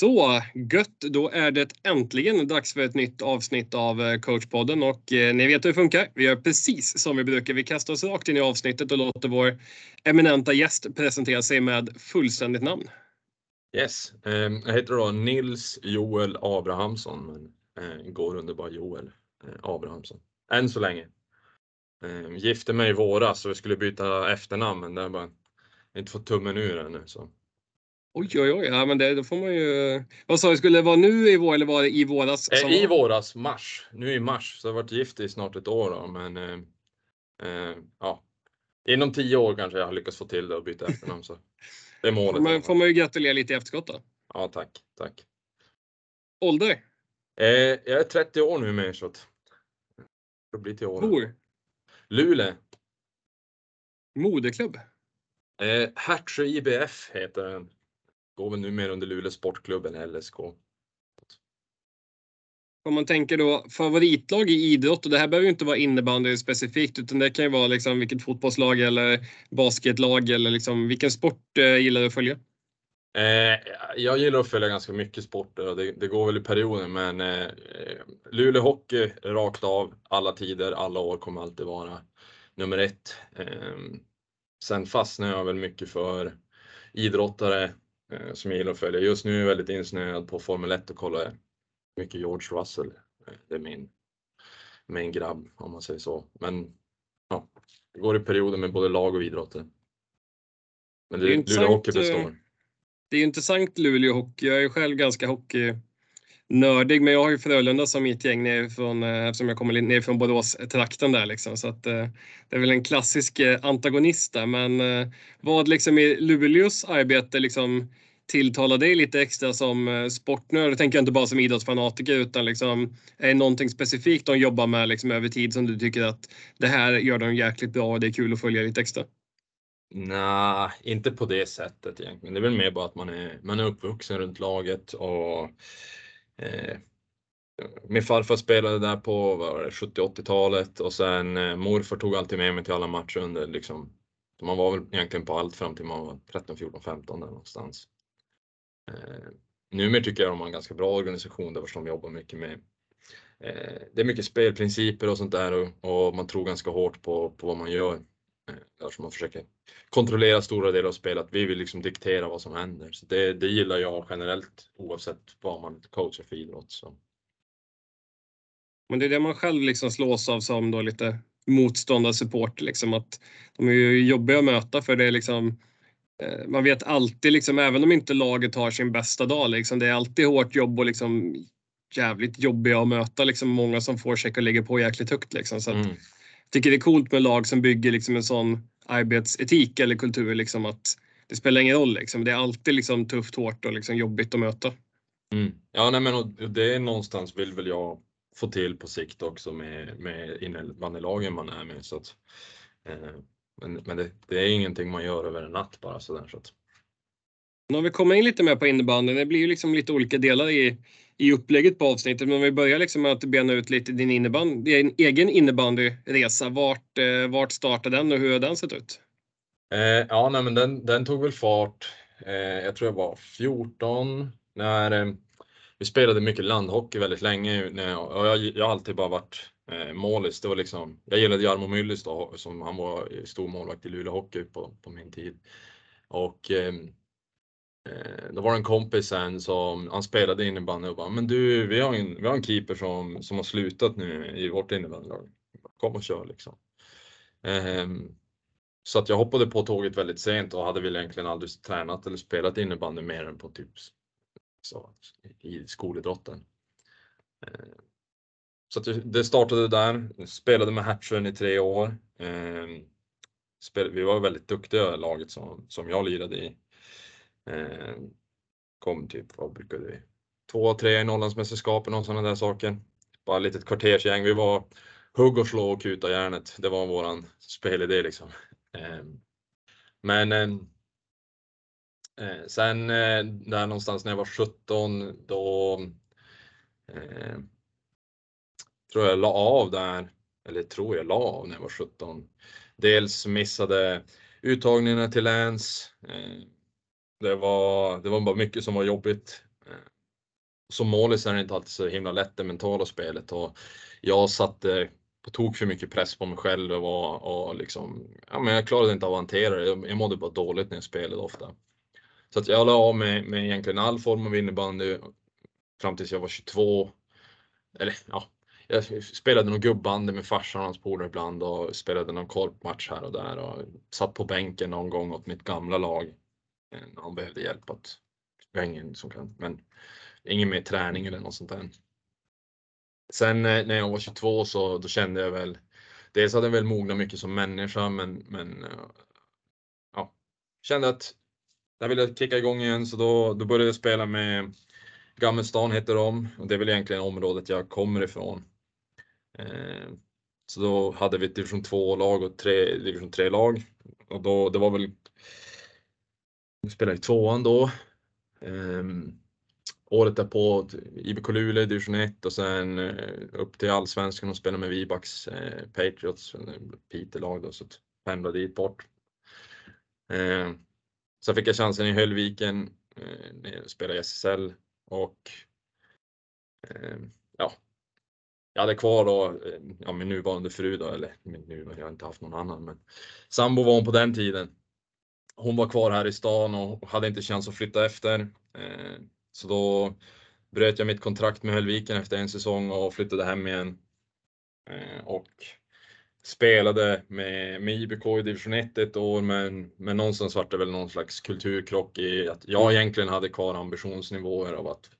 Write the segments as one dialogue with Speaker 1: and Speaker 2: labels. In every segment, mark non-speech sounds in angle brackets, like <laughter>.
Speaker 1: Så gött, då är det äntligen dags för ett nytt avsnitt av eh, coachpodden och eh, ni vet hur det funkar. Vi gör precis som vi brukar. Vi kastar oss rakt in i avsnittet och låter vår eminenta gäst presentera sig med fullständigt namn.
Speaker 2: Yes, eh, jag heter då Nils Joel Abrahamsson, men eh, går under bara Joel eh, Abrahamsson. Än så länge. Eh, gifte mig i våras och vi skulle byta efternamn, men det har bara inte fått tummen ur ännu. Så.
Speaker 1: Oj, oj, oj. Ja, men det, då får man ju... Vad sa du, skulle det vara nu i vår eller var det i våras?
Speaker 2: Eh, I våras, mars. Nu i mars, så jag har varit gift i snart ett år då, men eh, eh, ja. Inom tio år kanske jag har lyckats få till det och byta efternamn. Så <laughs> det är målet.
Speaker 1: Men får man ju gratulera lite i efterskott då.
Speaker 2: Ja, tack, tack.
Speaker 1: Ålder?
Speaker 2: Eh, jag är 30 år nu med så att det blir till åren.
Speaker 1: Bor?
Speaker 2: Luleå.
Speaker 1: Moderklubb?
Speaker 2: Eh, Hertsö IBF heter den. Går väl numera under Luleå Sportklubb eller LSK.
Speaker 1: Om man tänker då favoritlag i idrott och det här behöver ju inte vara innebandy specifikt utan det kan ju vara liksom vilket fotbollslag eller basketlag eller liksom vilken sport eh, gillar du att följa?
Speaker 2: Eh, jag gillar att följa ganska mycket sporter och det, det går väl i perioder men eh, Luleå Hockey rakt av alla tider, alla år kommer alltid vara nummer ett. Eh, sen fastnar jag väl mycket för idrottare som jag gillar att följa. Just nu är jag väldigt insnöad på Formel 1 och kollar mycket George Russell. Eh, det är min, min grabb om man säger så. Men ja, det går i perioder med både lag och idrotter. Men det, det Luleå Hockey består.
Speaker 1: Eh, det är intressant Luleå Hockey. Jag är själv ganska nördig, men jag har ju Frölunda som mitt gäng nerifrån, eh, eftersom jag kommer ner från Borås-trakten där liksom. Så att, eh, det är väl en klassisk eh, antagonist där. Men vad liksom i Luleås arbete liksom tilltalar dig lite extra som eh, sportnörd? Det tänker jag inte bara som idrottsfanatiker utan liksom, är det någonting specifikt de jobbar med liksom över tid som du tycker att det här gör de jäkligt bra och det är kul att följa lite extra?
Speaker 2: Nej, inte på det sättet egentligen. Det är väl mer bara att man är, man är uppvuxen runt laget och eh, min farfar spelade där på 70-80-talet och sen eh, morfar tog alltid med mig till alla matcher under liksom, man var väl egentligen på allt fram till man var 13, 14, 15 där någonstans. Eh, numera tycker jag de har en ganska bra organisation där de jobbar mycket med eh, det är mycket spelprinciper och sånt där och, och man tror ganska hårt på, på vad man gör. Eh, där man försöker kontrollera stora delar av spelet. Vi vill liksom diktera vad som händer. Så det, det gillar jag generellt oavsett vad man coachar för idrott. Så.
Speaker 1: Men det är det man själv liksom slås av som då lite motståndarsupport, liksom att de är ju jobbiga att möta för det är liksom Eh, man vet alltid, liksom, även om inte laget har sin bästa dag, liksom, det är alltid hårt jobb och liksom, jävligt jobbiga att möta. Liksom, många som får check och lägger på jäkligt högt. Liksom, så att, mm. Tycker det är coolt med lag som bygger liksom, en sån arbetsetik eller kultur. Liksom, att det spelar ingen roll. Liksom. Det är alltid liksom, tufft, hårt och liksom, jobbigt att möta.
Speaker 2: Mm. Ja, nej, men det är någonstans vill väl jag få till på sikt också med, med innebandylagen man är med. Så att, eh, men, men det, det, är ingenting man gör över en natt bara sådär. Så att...
Speaker 1: Har vi kommit in lite mer på innebandy. Det blir ju liksom lite olika delar i, i upplägget på avsnittet. Men om vi börjar liksom med att bena ut lite din, innebandy, din egen innebandyresa. Vart, eh, vart startade den och hur har den sett ut?
Speaker 2: Eh, ja, nej, men den, den tog väl fart. Eh, jag tror jag var 14 när eh, vi spelade mycket landhockey väldigt länge. När, och jag, jag har alltid bara varit eh, målis. Det var liksom, jag gillade Jarmo Myllys då, som han var stor målvakt i Luleå Hockey på, på min tid. Och eh, Eh, då var det en kompis sen som, han spelade innebandy och bara, men du, vi har en, vi har en keeper som, som har slutat nu i vårt innebandylag. Kom och kör liksom. Eh, så att jag hoppade på tåget väldigt sent och hade väl egentligen aldrig tränat eller spelat innebandy mer än på typ så, i skolidrotten. Eh, så det startade där, spelade med Hertsön i tre år. Ehm, vi var väldigt duktiga laget som, som jag lirade i. Ehm, kom typ, vad brukade vi? Två, tre i Norrlandsmästerskapen och sådana där saker. Bara ett litet kvartersgäng. Vi var hugg och slå och kuta järnet. Det var våran spelidé liksom. Eh, men eh, eh, sen eh, där någonstans när jag var 17 då eh, tror jag la av där, eller tror jag la av när jag var 17. Dels missade uttagningarna till läns. Eh, det var, det var bara mycket som var jobbigt. Eh, som målis är det inte alltid så himla lätt det mentala spelet och jag satte på tok för mycket press på mig själv och, var och liksom, ja, men jag klarade inte av att hantera det. Jag, jag mådde bara dåligt när jag spelade ofta. Så att jag la av med, med egentligen all form av innebandy fram tills jag var 22. Eller ja, jag spelade någon gubbandy med farsan och hans polare ibland och spelade någon korpmatch här och där och satt på bänken någon gång åt mitt gamla lag. När han behövde hjälp att, jag har ingen som kan, men ingen mer träning eller något sånt där. Sen eh, när jag var 22 så då kände jag väl, dels hade jag väl mognat mycket som människa men, men eh, ja, kände att jag ville kicka igång igen så då, då började jag spela med Gammelstan heter de och det är väl egentligen området jag kommer ifrån. Eh, så då hade vi ett division 2-lag och tre division 3-lag och då, det var väl, spelade i tvåan då. Um, året därpå IBK Luleå division 1 och sen uh, upp till allsvenskan och spelade med Vibaks uh, Patriots, eh, Piteå-lag då, så att pendlade dit bort. Uh, sen fick jag chansen i Höllviken när spelade i SSL och ehm, ja, jag hade kvar då, ja, min nuvarande fru då, eller min nuvarande, jag har inte haft någon annan, men sambo var hon på den tiden hon var kvar här i stan och hade inte chans att flytta efter. Eh, så då bröt jag mitt kontrakt med Höllviken efter en säsong och flyttade hem igen. Eh, och spelade med, med IBK i division 1 ett år men, men någonstans var det väl någon slags kulturkrock i att jag egentligen hade kvar ambitionsnivåer av att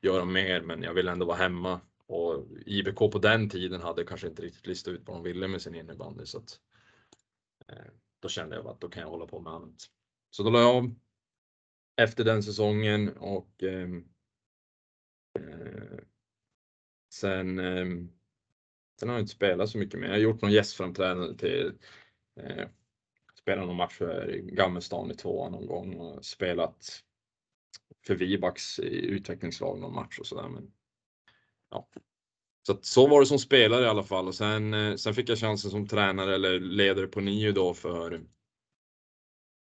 Speaker 2: göra mer men jag ville ändå vara hemma. Och IBK på den tiden hade kanske inte riktigt listat ut vad de ville med sin innebandy. Så att, eh, då kände jag att då kan jag hålla på med annat. Så då la jag av efter den säsongen och ehm, eh, sen, eh, sen har jag inte spelat så mycket mer. Jag har gjort någon gästframträdande till eh, spelat någon match för Gammelstan i tvåan någon gång och spelat för Vibax i utvecklingslag någon match och sådär. Men ja, så, så var det som spelare i alla fall och sen, eh, sen fick jag chansen som tränare eller ledare på NIU då för,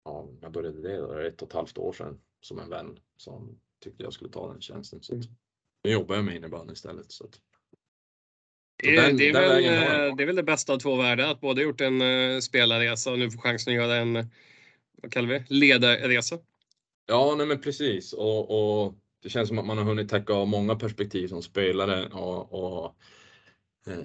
Speaker 2: ja, jag började det då, ett och ett halvt år sedan som en vän som tyckte jag skulle ta den tjänsten. Så nu jobbar jag med innebandy istället. Så att,
Speaker 1: det, den, det, är väl, eh, det är väl det bästa av två världar, att både gjort en uh, spelarresa och nu får chansen att göra en, vad kallar vi ledarresa.
Speaker 2: Ja, nej men precis. Och, och det känns som att man har hunnit täcka av många perspektiv som spelare och, och eh,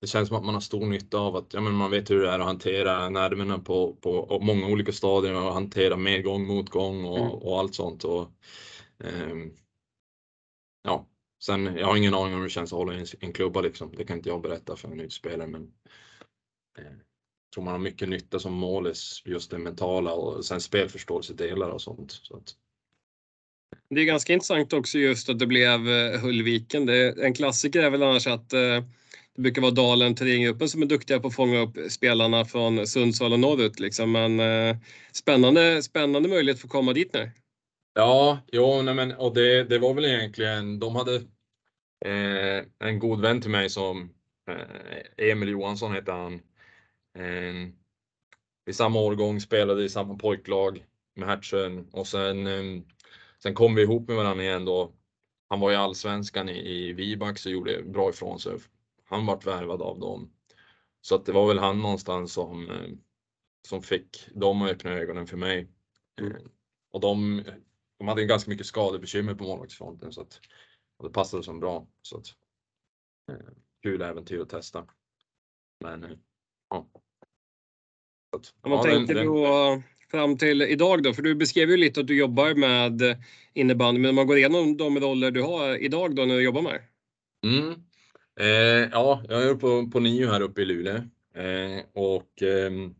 Speaker 2: det känns som att man har stor nytta av att ja, men man vet hur det är att hantera nerverna på, på många olika stadier och hantera medgång, motgång och, mm. och allt sånt. Och, eh, ja, sen, jag har ingen aning om hur det känns att hålla i en, en klubba liksom. Det kan inte jag berätta för en ny spelare men eh, tror man har mycket nytta som målis, just det mentala och sen spelförståelsedelar och sånt. Så att...
Speaker 1: Det är ganska intressant också just att det blev eh, Hullviken. Det, en klassiker är väl annars att eh, det brukar vara Dalen Thorengruppen som är duktiga på att fånga upp spelarna från Sundsvall och norrut. Liksom. Men eh, spännande, spännande möjlighet för att komma dit nu.
Speaker 2: Ja, jo, nej men, och det, det var väl egentligen, de hade eh, en god vän till mig som Emil Johansson heter han I samma årgång spelade i samma pojklag med Hertsön och sen, eh, sen kom vi ihop med varandra igen då. Han var i allsvenskan i, i Vibax och gjorde bra ifrån sig. Han vart värvad av dem. Så att det var väl han någonstans som, eh, som fick dem att öppna ögonen för mig. Mm. Och de, de hade ganska mycket skadebekymmer på målvaktsfronten så att det passade som bra. Så att, kul äventyr att testa. Men ja.
Speaker 1: Om man ja, tänker den, då fram till idag då, för du beskrev ju lite att du jobbar med innebandy, men om man går igenom de roller du har idag då när du jobbar med
Speaker 2: mm. eh, Ja, jag är på, på NIO här uppe i Luleå eh, och ehm,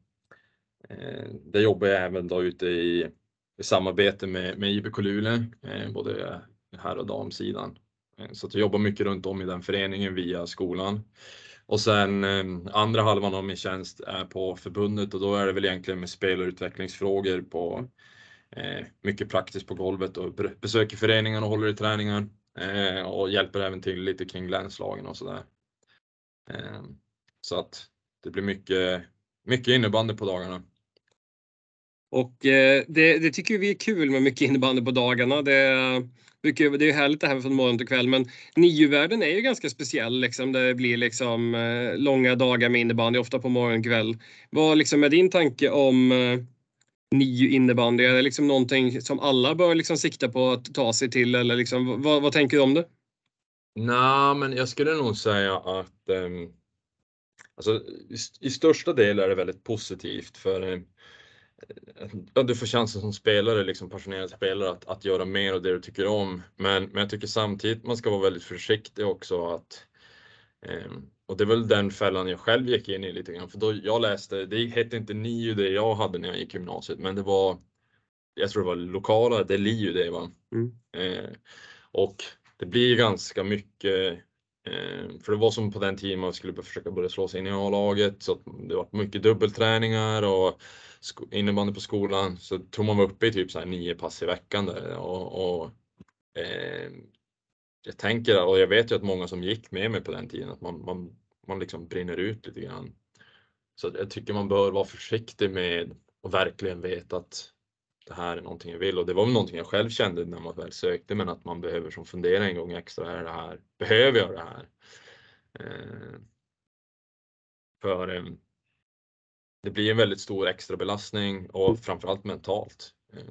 Speaker 2: eh, där jobbar jag även då ute i, i samarbete med, med IBK Luleå, eh, både här och damsidan. Eh, så att jag jobbar mycket runt om i den föreningen via skolan. Och sen eh, andra halvan av min tjänst är på förbundet och då är det väl egentligen med spel och utvecklingsfrågor på eh, mycket praktiskt på golvet och besöker föreningen och håller i träningar eh, och hjälper även till lite kring länslagen och sådär. Eh, så att det blir mycket, mycket innebandy på dagarna.
Speaker 1: Och eh, det, det, tycker vi är kul med mycket innebandy på dagarna. Det, mycket, det är härligt det här från morgon till kväll men niovärlden är ju ganska speciell. Liksom, det blir liksom eh, långa dagar med innebandy, ofta på morgon och kväll. Vad liksom är din tanke om eh, NIU innebandy? Är det liksom någonting som alla bör liksom sikta på att ta sig till eller liksom, vad, vad tänker du om det?
Speaker 2: Nej, men jag skulle nog säga att um, alltså, i, i, största del är det väldigt positivt för um, du får chansen som spelare, liksom passionerad spelare, att, att göra mer av det du tycker om. Men, men jag tycker samtidigt man ska vara väldigt försiktig också att um, och det är väl den fällan jag själv gick in i lite grann, för då jag läste, det hette inte NIU det jag hade när jag gick gymnasiet, men det var, jag tror det var lokala, det är LIU det va. Mm. Eh, och det blir ganska mycket, eh, för det var som på den tiden man skulle försöka börja slå sig in i A-laget, så det var mycket dubbelträningar och innebandy på skolan, så tror man var uppe i typ så här nio pass i veckan där och, och eh, jag tänker, och jag vet ju att många som gick med mig på den tiden, att man, man, man liksom brinner ut lite grann. Så jag tycker man bör vara försiktig med och verkligen veta att det här är någonting jag vill och det var väl någonting jag själv kände när man väl sökte men att man behöver som fundera en gång extra, är det här, behöver jag det här? Eh, för eh, det blir en väldigt stor extra belastning och framförallt mentalt. Eh,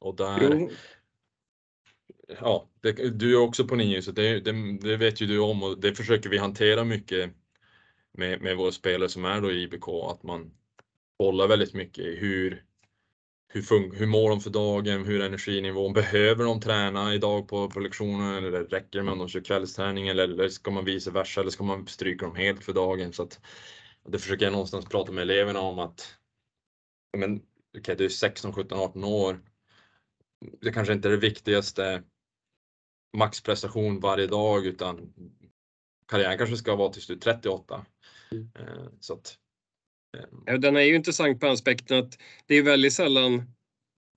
Speaker 2: och där, jo ja, det, du är också på så det, det, det, vet ju du om och det försöker vi hantera mycket med, med våra spelare som är då i IBK, att man bollar väldigt mycket i hur, hur, fun- hur mår de för dagen, hur är energinivån, behöver de träna idag på, på lektionen eller räcker det med om de kör kvällsträning eller, eller ska man vice versa eller ska man stryka dem helt för dagen? Så att, det försöker jag någonstans prata med eleverna om att men, okay, du är 16, 17, 18 år. Det kanske inte är det viktigaste maxprestation varje dag utan karriären kanske ska vara till slut 38. Mm. Eh, så att,
Speaker 1: ja, den är ju intressant på aspekten att det är väldigt sällan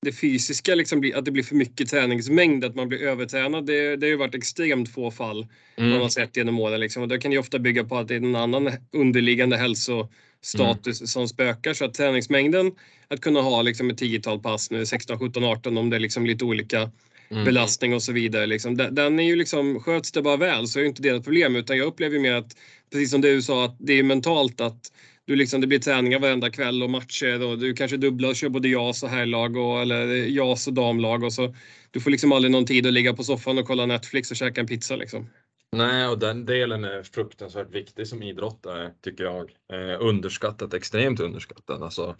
Speaker 1: det fysiska, liksom att det blir för mycket träningsmängd, att man blir övertränad. Det, det har ju varit extremt få fall mm. man har sett genom åren. Liksom. Och det kan ju ofta bygga på att det är en annan underliggande hälsostatus mm. som spökar. Så att träningsmängden, att kunna ha liksom ett tiotal pass nu, 16, 17, 18 om det är liksom lite olika mm. belastning och så vidare. Liksom. Den är ju liksom, sköts det bara väl så är inte det ett problem utan jag upplever mer att, precis som du sa, att det är mentalt att du liksom, det blir träningar varenda kväll och matcher och du kanske dubblar och kör både JAS och herrlag och, eller JAS och damlag och så du får liksom aldrig någon tid att ligga på soffan och kolla Netflix och käka en pizza liksom.
Speaker 2: Nej, och den delen är fruktansvärt viktig som idrottare eh, tycker jag. Eh, underskattat, extremt underskattat. Alltså,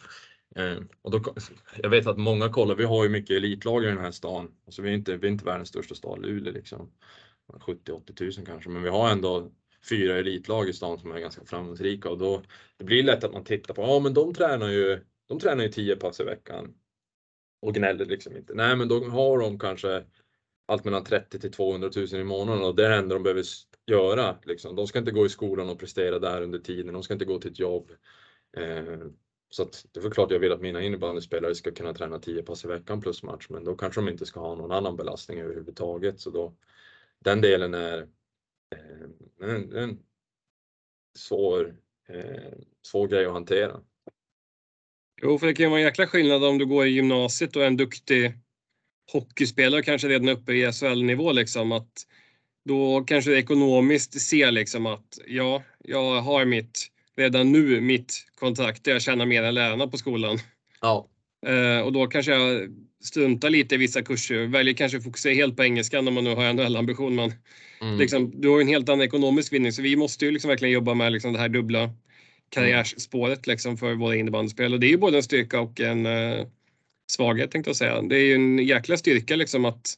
Speaker 2: Eh, och då, jag vet att många kollar, vi har ju mycket elitlag i den här stan. Alltså vi, är inte, vi är inte världens största stad, Luleå liksom. 70-80 000 kanske, men vi har ändå fyra elitlag i stan som är ganska framgångsrika och då det blir lätt att man tittar på, ja men de tränar ju, de tränar ju tio pass i veckan och gnäller liksom inte. Nej, men då har de kanske allt mellan 30 till 200 000 i månaden och det är det enda de behöver göra. Liksom. De ska inte gå i skolan och prestera där under tiden. De ska inte gå till ett jobb. Eh, så att det är klart jag vill att mina innebandyspelare ska kunna träna 10 pass i veckan plus match, men då kanske de inte ska ha någon annan belastning överhuvudtaget. Så då, den delen är en, en svår, eh, svår grej att hantera.
Speaker 1: Jo, för det kan ju vara en jäkla skillnad om du går i gymnasiet och är en duktig hockeyspelare, kanske redan uppe i SHL-nivå, liksom att då kanske du ekonomiskt ser liksom att ja, jag har mitt redan nu mitt kontrakt där jag tjänar mer än lärarna på skolan.
Speaker 2: Ja.
Speaker 1: Eh, och då kanske jag struntar lite i vissa kurser, väljer kanske att fokusera helt på engelskan om man nu har NHL-ambition. Men mm. liksom, du har en helt annan ekonomisk vinning så vi måste ju liksom verkligen jobba med liksom det här dubbla karriärspåret liksom för våra innebandyspel och det är ju både en styrka och en eh, svaghet tänkte jag säga. Det är ju en jäkla styrka liksom att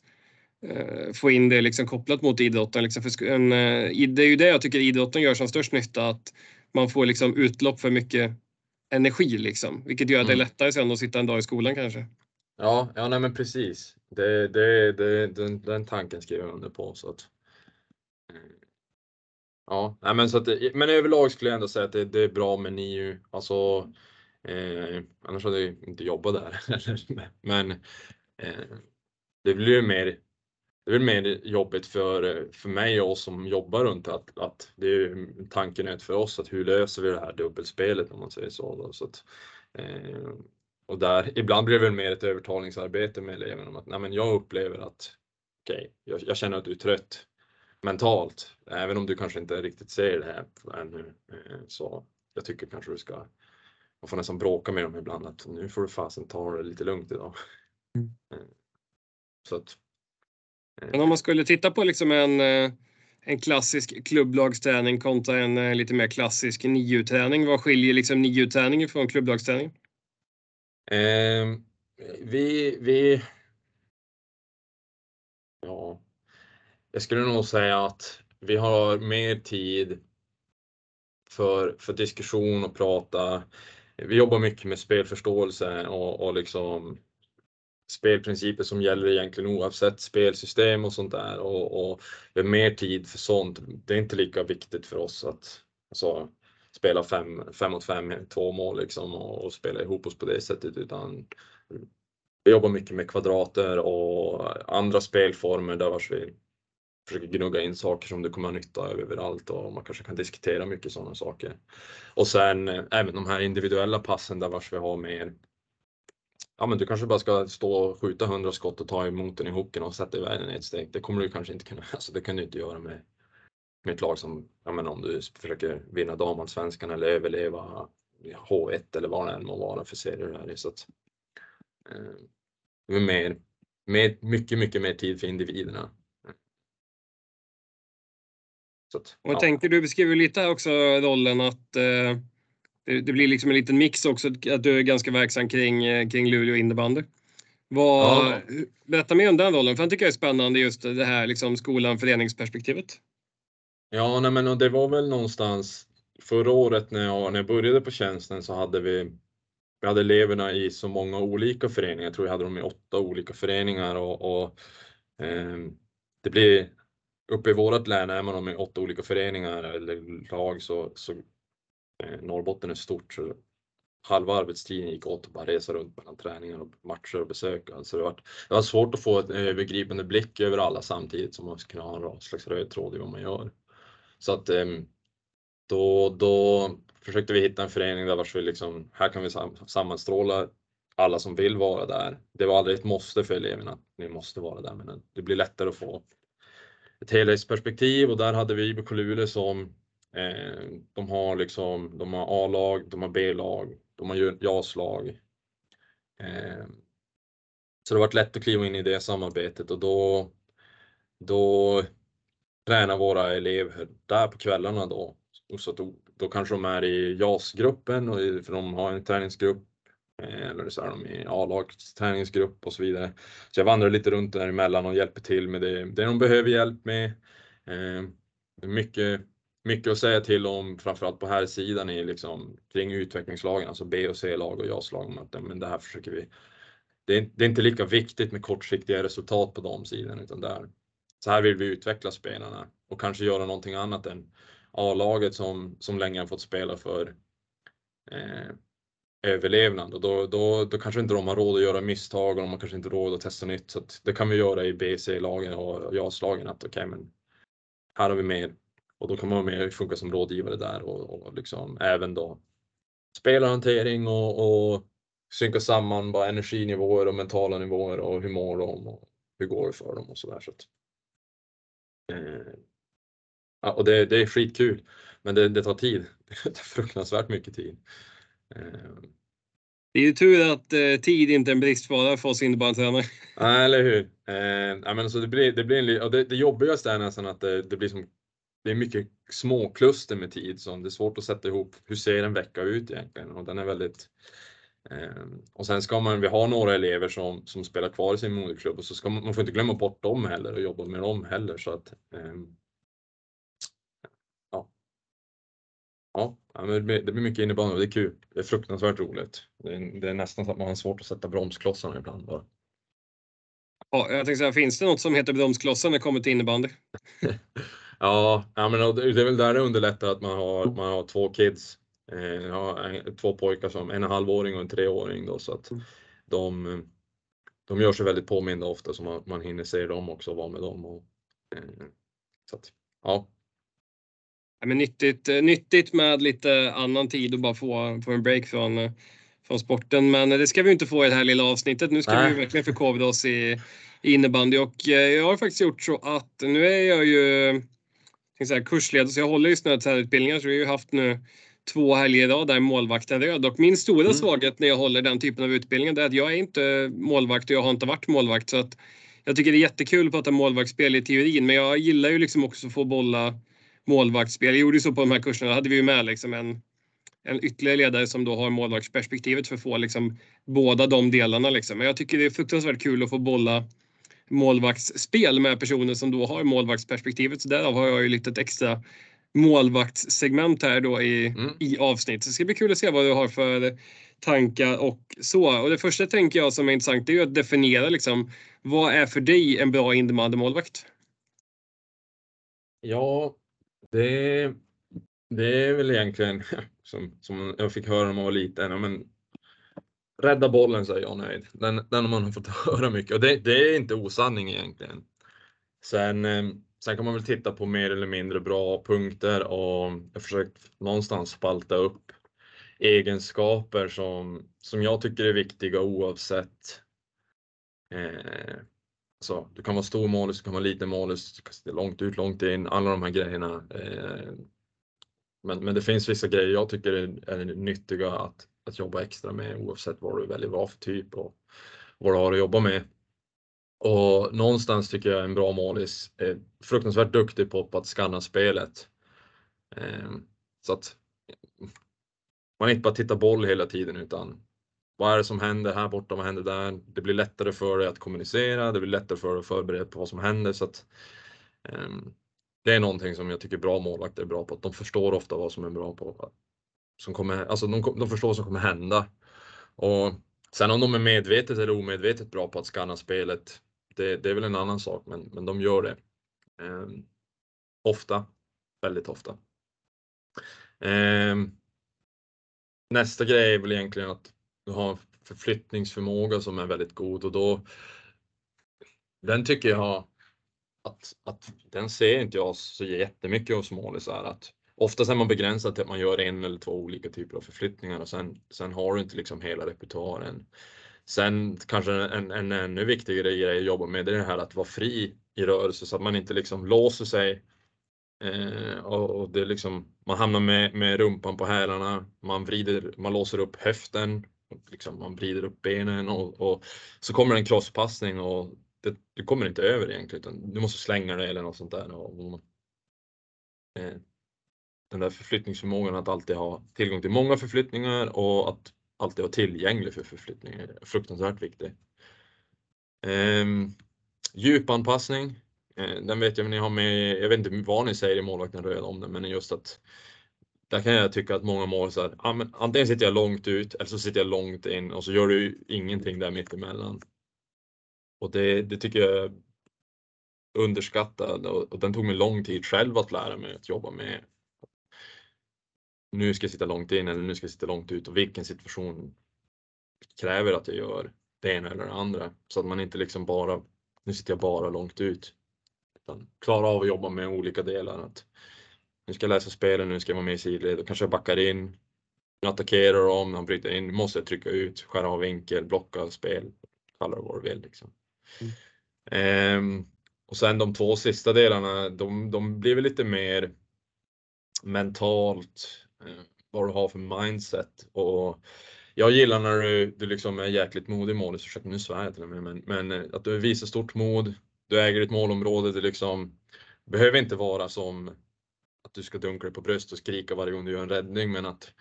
Speaker 1: eh, få in det liksom kopplat mot idrotten. Liksom för en, eh, det är ju det jag tycker idrotten gör som störst nytta, att man får liksom utlopp för mycket energi liksom, vilket gör att det är mm. lättare sen att sitta en dag i skolan kanske.
Speaker 2: Ja, ja nej men precis. Det, det, det, den, den tanken skriver jag under på. Så att, eh, ja, nej men, så att, eh, men överlag skulle jag ändå säga att det, det är bra med NIU. Alltså, eh, annars hade jag inte jobbat där. <laughs> men eh, det blir ju mer det är väl mer jobbigt för, för mig och oss som jobbar runt att, att det är tanken är för oss att hur löser vi det här dubbelspelet om man säger så. Då. så att, eh, och där, ibland blir det väl mer ett övertalningsarbete med eleverna om att nej, men jag upplever att okej, okay, jag, jag, känner att du är trött mentalt, även om du kanske inte riktigt ser det här ännu. Eh, så jag tycker kanske du ska, man får nästan bråka med dem ibland att nu får du fasen ta det lite lugnt idag. Mm. Eh, så att,
Speaker 1: Men om man skulle titta på liksom en, en klassisk klubblagsträning kontra en lite mer klassisk NIU-träning, vad skiljer liksom NIU-träningen från klubblagsträningen?
Speaker 2: Eh, vi, vi... Ja, jag skulle nog säga att vi har mer tid för, för diskussion och prata. Vi jobbar mycket med spelförståelse och, och liksom spelprinciper som gäller egentligen oavsett spelsystem och sånt där och, och vi har mer tid för sånt. Det är inte lika viktigt för oss att alltså, spela fem, fem mot fem, två mål liksom och, och spela ihop oss på det sättet utan vi jobbar mycket med kvadrater och andra spelformer där vars vi försöker gnugga in saker som du kommer ha nytta av överallt och man kanske kan diskutera mycket sådana saker. Och sen eh, även de här individuella passen där vars vi har mer Ja men du kanske bara ska stå och skjuta 100 skott och ta emot den i hooken och sätta iväg den i ett steg. Det kommer du kanske inte kunna, <laughs> alltså det kan du inte göra med ett lag som, ja men om du försöker vinna damallsvenskan eller överleva H1 eller vad det än må vara för serier här. Så att, eh, mer, mer, mycket, mycket mer tid för individerna.
Speaker 1: Så att, och jag ja. tänkte, du beskriver lite här också rollen att eh, det, det, blir liksom en liten mix också, att du är ganska verksam kring, eh, kring Luleå innebandy. Vad, ja. Berätta mer om den rollen, för den tycker jag är spännande just det här liksom skolan föreningsperspektivet.
Speaker 2: Ja, nej men och det var väl någonstans förra året när jag, när jag började på tjänsten så hade vi vi hade eleverna i så många olika föreningar. Jag tror vi hade dem i åtta olika föreningar och, och eh, det blir uppe i vårt län är man i åtta olika föreningar eller lag så, så eh, Norrbotten är stort så halva arbetstiden gick åt att bara resa runt mellan träningar och matcher och besök. Alltså det, var, det var svårt att få en övergripande blick över alla samtidigt som man ska kunna ha en slags röd tråd i vad man gör. Så att ehm, då, då försökte vi hitta en förening där vi liksom, här kan vi sammanstråla alla som vill vara där. Det var aldrig ett måste för eleverna att ni måste vara där, men det blir lättare att få ett helhetsperspektiv och där hade vi IBK Luleå som eh, de har liksom, de har A-lag, de har B-lag, de har JAS-lag. Eh, så det har varit lätt att kliva in i det samarbetet och då, då tränar våra elever där på kvällarna då. Så då, då kanske de är i JAS-gruppen, för de har en träningsgrupp. Eh, eller så är de i A-lagets träningsgrupp och så vidare. Så jag vandrar lite runt däremellan och hjälper till med det, det de behöver hjälp med. Eh, mycket, mycket att säga till om, framförallt på här sidan i liksom, kring utvecklingslagen, alltså B och C-lag och JAS-lag. Men det här försöker vi. Det är, det är inte lika viktigt med kortsiktiga resultat på de sidorna, utan där, så här vill vi utveckla spelarna och kanske göra någonting annat än A-laget som, som länge har fått spela för eh, överlevnad och då, då, då kanske inte de har råd att göra misstag och de har kanske inte råd att testa nytt. Så det kan vi göra i BC-lagen och JAS-lagen att okej, okay, men här har vi mer och då kan man vara med och funka som rådgivare där och, och liksom även då spelarhantering och, och synka samman bara energinivåer och mentala nivåer och hur mår de och hur går det för dem och så där. Så att, ja, och det, det, är skitkul, men det, det tar tid. <laughs> Det tar fruktansvärt mycket tid.
Speaker 1: Eh. Det är ju tur att eh, tid inte är en bristvara för oss innebandytränare. <laughs>
Speaker 2: Nej, eller hur. Eh, ja, men så det, blir, det, blir en, det, det jobbigaste är nästan att det, det blir som det är mycket småkluster med tid som det är svårt att sätta ihop. Hur ser en vecka ut egentligen? Och den är väldigt och sen ska man, vi ha några elever som, som spelar kvar i sin moderklubb och så ska man, man får inte glömma bort dem heller och jobba med dem heller så att um, ja. Ja, det, blir, det blir mycket innebandy och det är kul. Det är fruktansvärt roligt. Det är, det är nästan så att man har svårt att sätta bromsklossarna ibland bara.
Speaker 1: Ja, jag tänkte säga, finns det något som heter bromsklossar när det kommer till innebandy? <laughs>
Speaker 2: ja, ja, men det är väl där det underlättar att man har, man har två kids jag har två pojkar som en halvåring och en treåring då så att mm. de, de gör sig väldigt påminda ofta så man, man hinner se dem också och vara med dem. Och, eh, så att, ja.
Speaker 1: Ja, men nyttigt, nyttigt med lite annan tid och bara få, få en break från, från sporten. Men det ska vi inte få i det här lilla avsnittet. Nu ska Nej. vi verkligen förkovra oss i, i innebandy och eh, jag har faktiskt gjort så att nu är jag ju kursledare så jag håller i snötränarutbildningar så vi har ju haft nu två helger idag där målvakten röd. Och min stora mm. svaghet när jag håller den typen av utbildningar är att jag är inte målvakt och jag har inte varit målvakt. Så att jag tycker det är jättekul att prata målvaktsspel i teorin men jag gillar ju liksom också att få bolla målvaktsspel. Jag gjorde så på de här kurserna, då hade vi ju med liksom en, en ytterligare ledare som då har målvaktsperspektivet för att få liksom båda de delarna. Liksom. Men jag tycker det är fruktansvärt kul att få bolla målvaktsspel med personer som då har målvaktsperspektivet. Så därav har jag ju lite extra målvaktssegment här då i, mm. i avsnitt. Så det ska bli kul att se vad du har för tankar och så. Och det första tänker jag som är intressant är ju att definiera liksom vad är för dig en bra innebandymålvakt?
Speaker 2: Ja, det, det är väl egentligen <laughs> som, som jag fick höra när man var liten. Men, rädda bollen säger jag nöjd. Den, den har man fått <laughs> höra mycket och det, det är inte osanning egentligen. Sen, eh, sen kan man väl titta på mer eller mindre bra punkter och jag har försökt någonstans spalta upp egenskaper som, som jag tycker är viktiga oavsett eh, så, du kan vara stor målis, du kan vara liten målis, du kan sitta långt ut, långt in, alla de här grejerna. Eh, men, men det finns vissa grejer jag tycker är, är nyttiga att, att jobba extra med oavsett vad du väljer vad för typ och vad du har att jobba med. Och någonstans tycker jag en bra målis är fruktansvärt duktig på, att skanna spelet. Ehm, så att man inte bara tittar boll hela tiden utan vad är det som händer här borta, vad händer där? Det blir lättare för dig att kommunicera, det blir lättare för dig att förbereda på vad som händer. Så att, ehm, det är någonting som jag tycker bra målvakter är bra på, att de förstår ofta vad som är bra på. Som kommer, alltså de, de förstår vad som kommer hända. Och sen om de är medvetet eller omedvetet bra på att skanna spelet, det, det är väl en annan sak, men, men de gör det. Eh, ofta, väldigt ofta. Eh, nästa grej är väl egentligen att du har en förflyttningsförmåga som är väldigt god och då den tycker jag att, att den ser inte jag så jättemycket hos målisar. Att oftast är man begränsad till att man gör en eller två olika typer av förflyttningar och sen, sen har du inte liksom hela repertoaren. Sen kanske en, en ännu viktigare grej att jobba med det är det här att vara fri i rörelse så att man inte liksom låser sig eh, och det liksom, man hamnar med, med rumpan på hälarna, man vrider, man låser upp höften liksom, man vrider upp benen och, och så kommer en crosspassning och det, du kommer inte över egentligen utan du måste slänga dig eller något sånt där. Och, och, eh, den där förflyttningsförmågan att alltid ha tillgång till många förflyttningar och att alltid vara tillgänglig för förflyttningar är fruktansvärt viktig. Eh, djupanpassning, eh, den vet jag ni har med, jag vet inte vad ni säger i målvakten röd om det, men just att där kan jag tycka att många mål så här, antingen sitter jag långt ut eller så sitter jag långt in och så gör du ingenting där mittemellan. Och det, det tycker jag är underskattad och, och den tog mig lång tid själv att lära mig att jobba med. Nu ska jag sitta långt in eller nu ska jag sitta långt ut och vilken situation kräver att jag gör det ena eller det andra så att man inte liksom bara, nu sitter jag bara långt ut. Utan klara av att jobba med olika delar. Att nu ska jag läsa spelen, nu ska jag vara med i sidled, då kanske jag backar in. Nu attackerar de, de bryter in, måste jag trycka ut, skära av vinkel, blocka spel, kalla det vad du vill. Liksom. Mm. Ehm, och sen de två sista delarna, de, de blir väl lite mer mentalt, vad du har för mindset. Och jag gillar när du, du liksom är jäkligt modig målet, försöker nu svär jag till och med, men, men eh, att du visar stort mod, du äger ditt målområde, det liksom behöver inte vara som att du ska dunka dig på bröst och skrika varje gång du gör en räddning, men att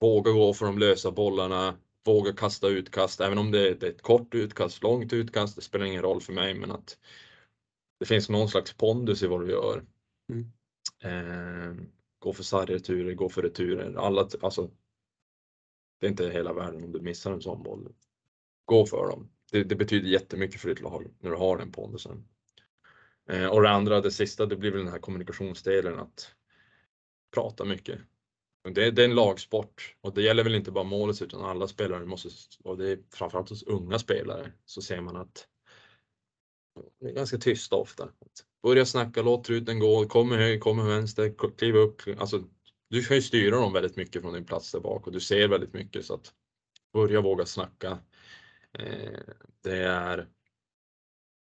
Speaker 2: våga gå för de lösa bollarna, våga kasta utkast, även om det är ett kort utkast, långt utkast, det spelar ingen roll för mig, men att det finns någon slags pondus i vad du gör. Mm. Eh, gå för sargreturer, gå för returer, alla, alltså. Det är inte hela världen om du missar en sån boll. Gå för dem. Det, det betyder jättemycket för ditt lag när du har den pondusen. Eh, och det andra, det sista, det blir väl den här kommunikationsdelen att prata mycket. Det, det är en lagsport och det gäller väl inte bara målet utan alla spelare måste, och det är framförallt hos unga spelare, så ser man att det är ganska tysta ofta. Börja snacka, låt truten gå, kommer höger, kommer vänster, kliva upp. Alltså, du kan ju styra dem väldigt mycket från din plats där bak och du ser väldigt mycket så att börja våga snacka. Eh, det är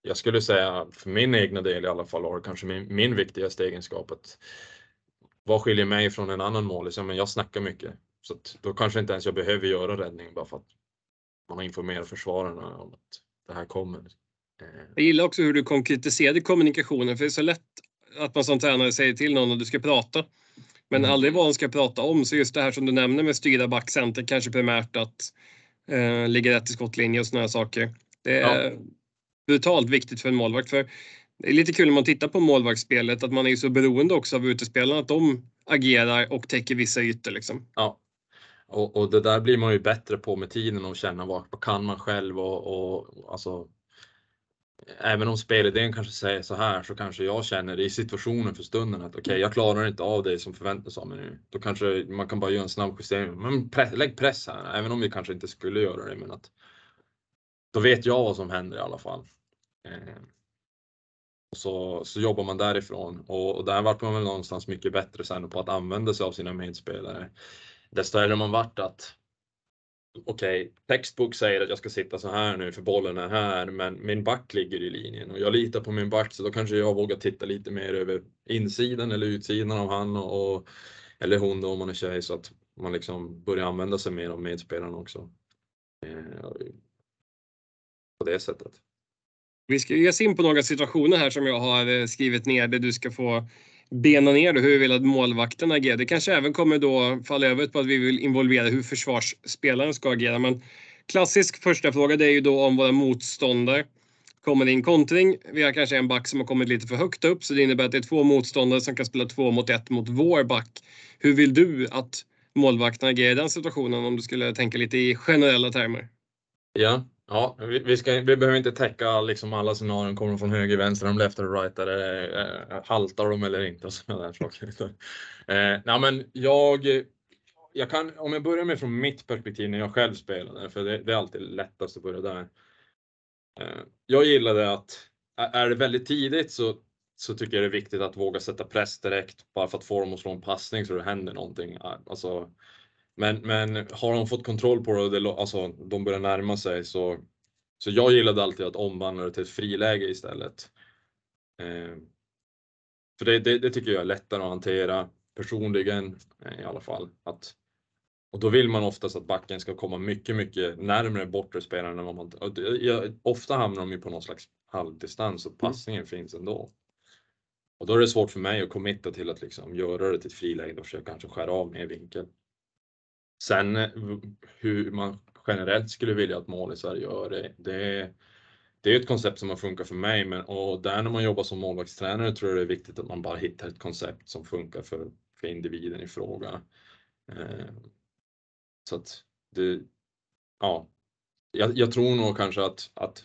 Speaker 2: jag skulle säga för min egna del i alla fall har kanske min, min viktigaste egenskap att vad skiljer mig från en annan målis? Liksom, ja, men jag snackar mycket så att då kanske inte ens jag behöver göra räddning bara för att man har informerat försvararna om att det här kommer.
Speaker 1: Eh. Jag gillar också hur du konkretiserade kommunikationen för det är så lätt att man som tränare säger till någon att du ska prata. Men mm. aldrig vad de ska prata om. Så just det här som du nämner med styra backcenter, kanske primärt att eh, ligga rätt i skottlinje och sådana saker. Det är ja. brutalt viktigt för en målvakt. För det är lite kul när man tittar på målvaktsspelet att man är så beroende också av utespelarna, att de agerar och täcker vissa ytor. Liksom.
Speaker 2: Ja, och, och, det där blir man ju bättre på med tiden och känna vad, vad kan man själv och, och alltså Även om spelidén kanske säger så här så kanske jag känner i situationen för stunden att okej, okay, jag klarar inte av det som förväntas av mig nu. Då kanske man kan bara göra en snabb justering. Men press, lägg press här, även om vi kanske inte skulle göra det. Men att då vet jag vad som händer i alla fall. Eh, och så, så jobbar man därifrån och, och där vart man väl någonstans mycket bättre sen på att använda sig av sina medspelare. Desto äldre man vart att okej, okay, textbook säger att jag ska sitta så här nu för bollen är här, men min back ligger i linjen och jag litar på min back så då kanske jag vågar titta lite mer över insidan eller utsidan av han och, eller hon då om man är tjej så att man liksom börjar använda sig mer av medspelarna också. Eh, på det sättet.
Speaker 1: Vi ska ge oss in på några situationer här som jag har eh, skrivit ner där du ska få bena ner hur vi vill att målvakten agerar. Det kanske även kommer då falla över på att vi vill involvera hur försvarsspelaren ska agera. Men klassisk första fråga det är ju då om våra motståndare kommer in kontring. Vi har kanske en back som har kommit lite för högt upp så det innebär att det är två motståndare som kan spela två mot ett mot vår back. Hur vill du att målvakten agerar i den situationen om du skulle tänka lite i generella termer?
Speaker 2: Ja, Ja, vi, vi, ska, vi behöver inte täcka liksom alla scenarion, kommer de från höger, vänster, de left eller right, eller eh, haltar de eller inte och sådana där saker. eh, nej, men jag, jag kan, om jag börjar med från mitt perspektiv när jag själv spelade, för det, det är alltid lättast att börja där. Eh, jag gillade att är det väldigt tidigt så, så tycker jag det är viktigt att våga sätta press direkt bara för att få dem att slå en passning så det händer någonting. Alltså, men, men har de fått kontroll på det och alltså, de börjar närma sig så, så jag gillade alltid att omvandla det till ett friläge istället. Eh, för det, det, det, tycker jag är lättare att hantera personligen eh, i alla fall. Att, och då vill man oftast att backen ska komma mycket, mycket närmare bortre spelaren än vad man... Jag, ofta hamnar de ju på någon slags halvdistans och mm. passningen mm. finns ändå. Och då är det svårt för mig att committa till att liksom göra det till ett friläge och försöka kanske skära av mer vinkel. Sen eh, hur man generellt skulle vilja att målisar gör det, det, det är ett koncept som har funkat för mig men, och där när man jobbar som målvaktstränare tror jag det är viktigt att man bara hittar ett koncept som funkar för, för individen i fråga. Eh, så att det, ja, jag, jag, tror nog kanske att, att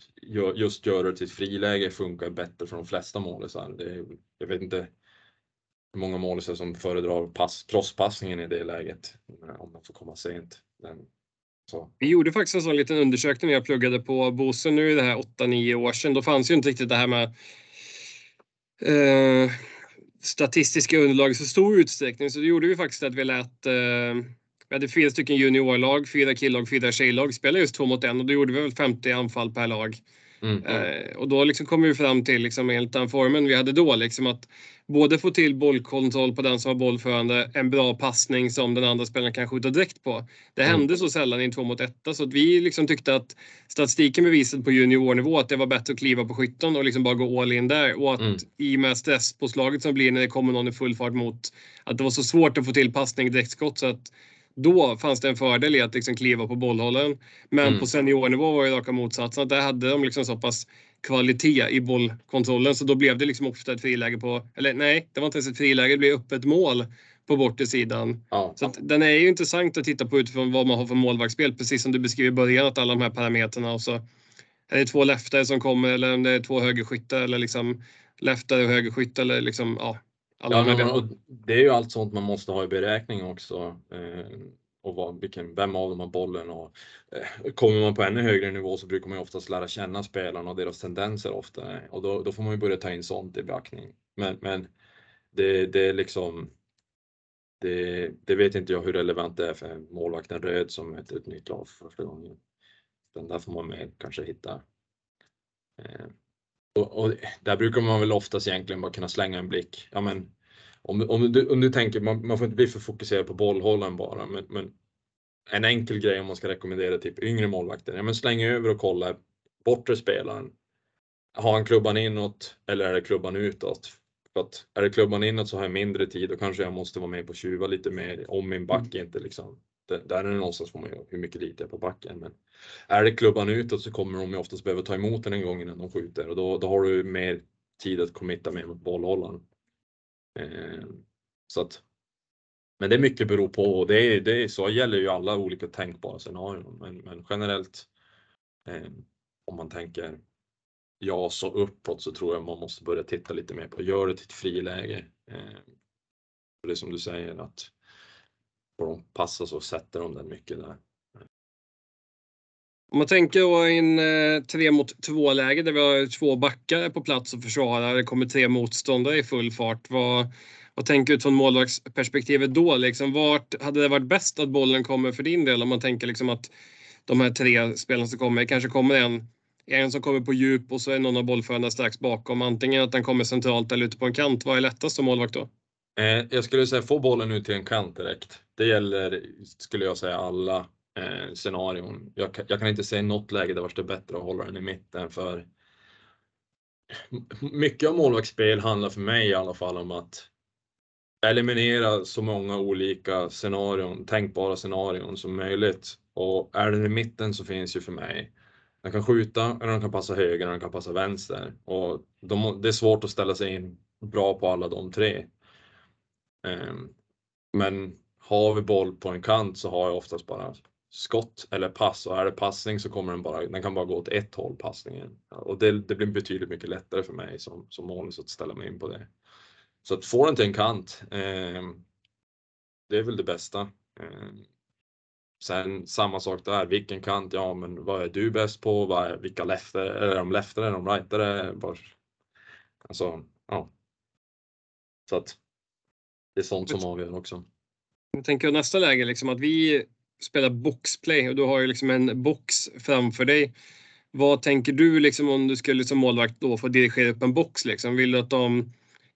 Speaker 2: just göra det till ett friläge funkar bättre för de flesta målisar. Det, jag vet inte många målisar som föredrar pass, crosspassningen i det läget eh, om man får komma sent. Men,
Speaker 1: så. Vi gjorde faktiskt en sån liten undersökning när jag pluggade på Bosön nu det här 8-9 år sedan. Då fanns ju inte riktigt det här med eh, statistiska underlag i så stor utsträckning. Så då gjorde vi faktiskt att vi lät eh, vi hade fyra stycken juniorlag, fyra killag, fyra tjejlag spela just två mot en och då gjorde vi väl 50 anfall per lag. Mm. Eh, och då liksom kom vi fram till, liksom, enligt den formen vi hade då, liksom, att både få till bollkontroll på den som var bollförande, en bra passning som den andra spelaren kan skjuta direkt på. Det mm. hände så sällan i en två mot etta så att vi liksom tyckte att statistiken bevisade på juniornivå att det var bättre att kliva på skytten och liksom bara gå all in där. Och att mm. i och med stresspåslaget som blir när det kommer någon i full fart mot att det var så svårt att få till passning direktskott så att då fanns det en fördel i att liksom kliva på bollhållaren. Men mm. på seniornivå var det raka motsatsen. Där hade de liksom så pass kvalitet i bollkontrollen så då blev det liksom ofta ett friläge på, eller nej, det var inte ens ett friläge, det blev öppet mål på bortre sidan. Ja. Så den är ju intressant att titta på utifrån vad man har för målvaktsspel, precis som du beskriver i början, att alla de här parametrarna och så är det två leftare som kommer eller om det är två högerskyttar eller liksom leftare och högerskytt eller liksom, ja,
Speaker 2: ja, men, det är ju allt sånt man måste ha i beräkning också. Eh, och vad, vilken, vem av dem har bollen och eh, kommer man på ännu högre nivå så brukar man ju oftast lära känna spelarna och deras tendenser ofta och då, då får man ju börja ta in sånt i beaktning. Men, men det, det är liksom det, det, vet inte jag hur relevant det är för målvakten Röd som möter ett nytt lag för första gången. Den där får man med kanske hitta. Eh, och, och, där brukar man väl oftast egentligen bara kunna slänga en blick. Ja, men, om, om, du, om du tänker, man, man får inte bli för fokuserad på bollhållaren bara, men, men en enkel grej om man ska rekommendera typ yngre målvakter, ja men släng över och kolla bortre spelaren. Har han klubban inåt eller är det klubban utåt? För att är det klubban inåt så har jag mindre tid och kanske jag måste vara med på tjuva lite mer om min back mm. inte liksom där är det någonstans får man ju hur mycket litar jag på backen. Men är det klubban utåt så kommer de ju oftast behöva ta emot den en gång innan de skjuter och då, då har du mer tid att committa mer mot bollhållaren. Eh, så att, men det är mycket beror på och det är, det är så gäller ju alla olika tänkbara scenarion. Men, men generellt eh, om man tänker ja så uppåt så tror jag man måste börja titta lite mer på, gör det till ett friläge. Eh, det är som du säger att får de passa så sätter de den mycket där.
Speaker 1: Om man tänker då en eh, tre mot två läge där vi har två backar på plats och försvarar. Det kommer tre motståndare i full fart. Vad, vad tänker du utifrån målvaktsperspektivet då? Liksom, vart hade det varit bäst att bollen kommer för din del? Om man tänker liksom att de här tre spelarna som kommer, kanske kommer en en som kommer på djup och så är någon av bollförarna strax bakom. Antingen att den kommer centralt eller ute på en kant. Vad är lättast som målvakt då?
Speaker 2: Eh, jag skulle säga få bollen ut till en kant direkt. Det gäller, skulle jag säga, alla eh, scenarion. Jag, jag, kan inte säga något läge där det är bättre att hålla den i mitten för mycket av målvaktsspel handlar för mig i alla fall om att eliminera så många olika scenarion, tänkbara scenarion som möjligt. Och är den i mitten så finns ju för mig den kan skjuta, eller den kan passa höger, eller den kan passa vänster. Och de, det är svårt att ställa sig in bra på alla de tre. Ehm, men har vi boll på en kant så har jag oftast bara skott eller pass och är det passning så kommer den bara, den kan bara gå åt ett håll passningen. Och det, det blir betydligt mycket lättare för mig som, som målis att ställa mig in på det. Så att få den till en kant, eh, det är väl det bästa. Eh, Sen samma sak där, vilken kant, ja men vad är du bäst på? Vad är, vilka lefter, är de leftare, är de rightare? Alltså, ja. Så att det är sånt som avgör också.
Speaker 1: Jag tänker nästa läge liksom att vi spelar boxplay och du har ju liksom en box framför dig. Vad tänker du liksom om du skulle som målvakt då få dirigera upp en box liksom? Vill du att de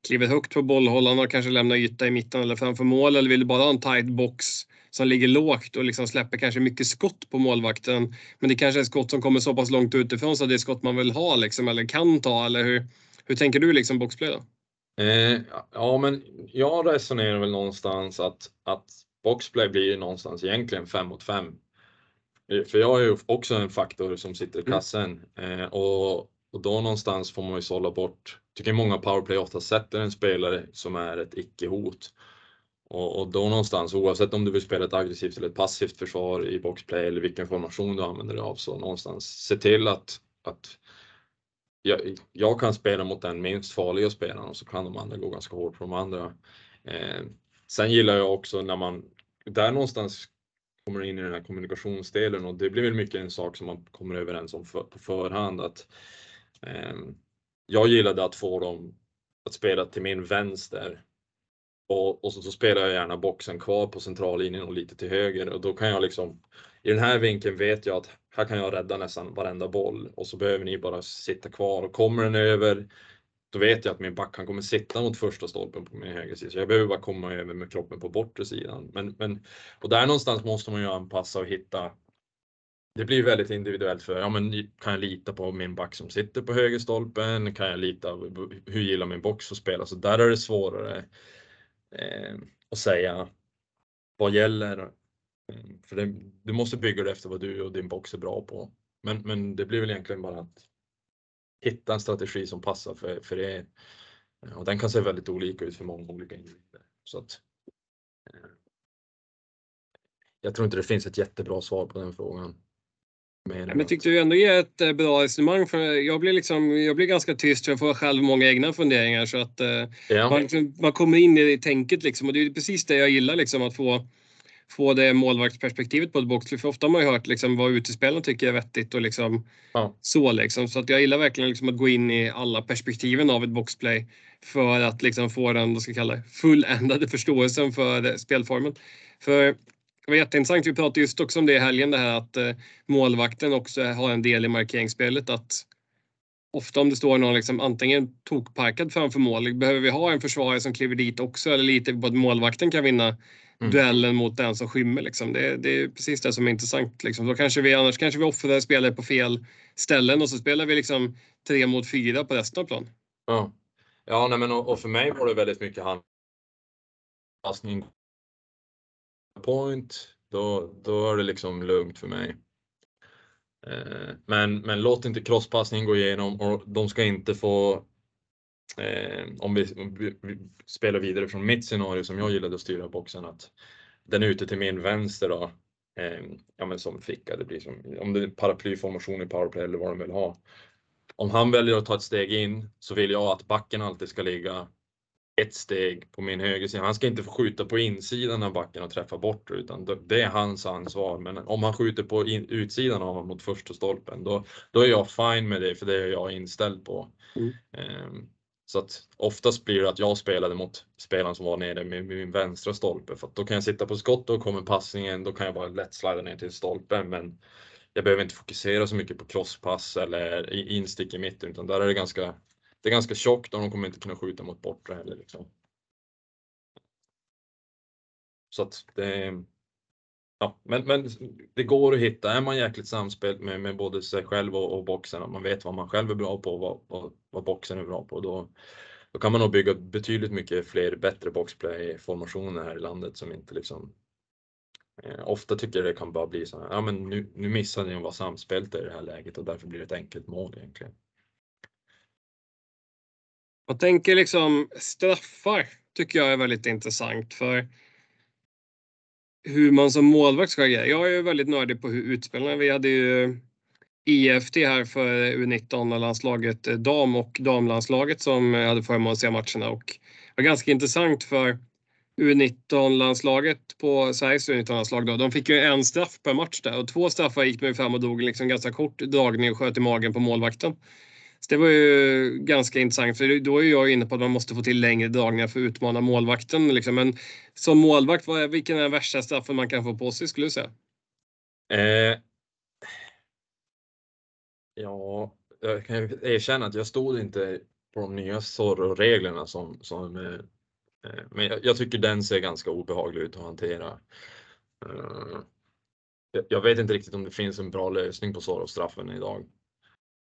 Speaker 1: kliver högt på bollhållarna och kanske lämnar yta i mitten eller framför mål eller vill du bara ha en tight box som ligger lågt och liksom släpper kanske mycket skott på målvakten. Men det kanske är skott som kommer så pass långt utifrån så det är skott man vill ha liksom, eller kan ta. Eller hur, hur tänker du liksom boxplay då?
Speaker 2: Eh, ja, men jag resonerar väl någonstans att, att boxplay blir någonstans egentligen 5 mot 5. Eh, för jag är ju också en faktor som sitter i mm. kassen eh, och, och då någonstans får man ju sålla bort, tycker många powerplay ofta sätter en spelare som är ett icke-hot. Och, och, då någonstans, oavsett om du vill spela ett aggressivt eller ett passivt försvar i boxplay eller vilken formation du använder dig av, så någonstans se till att, att jag, jag kan spela mot den minst farliga spelaren och så kan de andra gå ganska hårt på de andra. Eh, sen gillar jag också när man, där någonstans kommer in i den här kommunikationsdelen och det blir väl mycket en sak som man kommer överens om för, på förhand att eh, jag gillade att få dem att spela till min vänster och, och så, så, spelar jag gärna boxen kvar på centrallinjen och lite till höger och då kan jag liksom i den här vinkeln vet jag att här kan jag rädda nästan varenda boll och så behöver ni bara sitta kvar och kommer den över då vet jag att min back kommer sitta mot första stolpen på min högra sida. Så jag behöver bara komma över med kroppen på bortre sidan. Men, men, och där någonstans måste man ju anpassa och hitta. Det blir väldigt individuellt för, ja men kan jag lita på min back som sitter på högerstolpen? Kan jag lita, hur gillar min box att spela? Så där är det svårare eh, att säga vad gäller. Eh, för det, du måste bygga det efter vad du och din box är bra på. Men, men det blir väl egentligen bara att hitta en strategi som passar för, för er. Och den kan se väldigt olika ut för många olika individer. Så att, eh, jag tror inte det finns ett jättebra svar på den frågan.
Speaker 1: Men jag tyckte du ändå ger ett eh, bra resonemang för jag blir, liksom, jag blir ganska tyst jag får själv många egna funderingar så att eh, ja. man, liksom, man, kommer in i tänket liksom och det är precis det jag gillar liksom att få få det målvaktsperspektivet på ett boxplay. För ofta har man ju hört liksom vad utespelarna tycker är vettigt och liksom
Speaker 2: Ja.
Speaker 1: så liksom. Så att jag gillar verkligen liksom att gå in i alla perspektiven av ett boxplay för att liksom få den, vad ska jag kalla det, fulländade förståelsen för spelformen. För det var jätteintressant, vi pratade just också om det i helgen det här att eh, målvakten också har en del i markeringsspelet. Att ofta om det står någon liksom antingen tokparkad framför mål, behöver vi ha en försvarare som kliver dit också eller lite på att målvakten kan vinna
Speaker 2: Mm.
Speaker 1: duellen mot den som skymmer. Liksom. Det, det är precis det som är intressant. Liksom. Då kanske vi, annars kanske vi offrar spelare på fel ställen och så spelar vi liksom tre mot fyra på resten av plan.
Speaker 2: Ja, ja nej, men och, och för mig var det väldigt mycket handpassning. Point, då, då är det liksom lugnt för mig. Eh, men, men låt inte crosspassningen gå igenom och de ska inte få eh, om, vi, om vi, spelar vidare från mitt scenario som jag gillade att styra boxen att den är ute till min vänster då. Eh, ja men som ficka, det blir som om det är paraplyformation i powerplay eller vad de vill ha. Om han väljer att ta ett steg in så vill jag att backen alltid ska ligga ett steg på min högersida. Han ska inte få skjuta på insidan av backen och träffa bort utan det är hans ansvar. Men om han skjuter på in, utsidan av honom mot första stolpen, då, då är jag fine med det, för det är jag inställd på.
Speaker 1: Mm.
Speaker 2: Um, så att oftast blir det att jag spelade mot spelaren som var nere med, min vänstra stolpe, för att då kan jag sitta på skott och kommer passningen, då kan jag bara lätt slida ner till stolpen. Men jag behöver inte fokusera så mycket på crosspass eller instick i mitten, utan där är det ganska det är ganska tjockt och de kommer inte kunna skjuta mot bortre heller. Liksom. Så att det, ja, men, men det går att hitta, är man jäkligt samspelt med, med både sig själv och, och boxen, att man vet vad man själv är bra på och vad, vad, vad boxen är bra på, då, då kan man nog bygga betydligt mycket fler bättre boxplay-formationer här i landet som inte liksom eh, Ofta tycker jag det kan bara bli så här, ja men nu, nu missade ni att vara samspelta i det här läget och därför blir det ett enkelt mål egentligen.
Speaker 1: Jag tänker liksom straffar tycker jag är väldigt intressant för hur man som målvakt ska agera. Jag är ju väldigt nördig på hur utspelarna, vi hade ju IFT här för U19-landslaget eh, dam och damlandslaget som eh, hade förmånen att se matcherna och det var ganska intressant för U19-landslaget på Sveriges U19-landslag då, de fick ju en straff per match där och två straffar gick de fram och drog liksom ganska kort dragning och sköt i magen på målvakten. Så det var ju ganska intressant för då är jag inne på att man måste få till längre dragningar för att utmana målvakten. Liksom. Men som målvakt, vilken är den värsta straffen man kan få på sig skulle du säga?
Speaker 2: Eh, ja, jag kan erkänna att jag stod inte på de nya Zorro-reglerna som, som eh, eh, men jag, jag, tycker den ser ganska obehaglig ut att hantera. Eh, jag, vet inte riktigt om det finns en bra lösning på Zorro-straffen idag.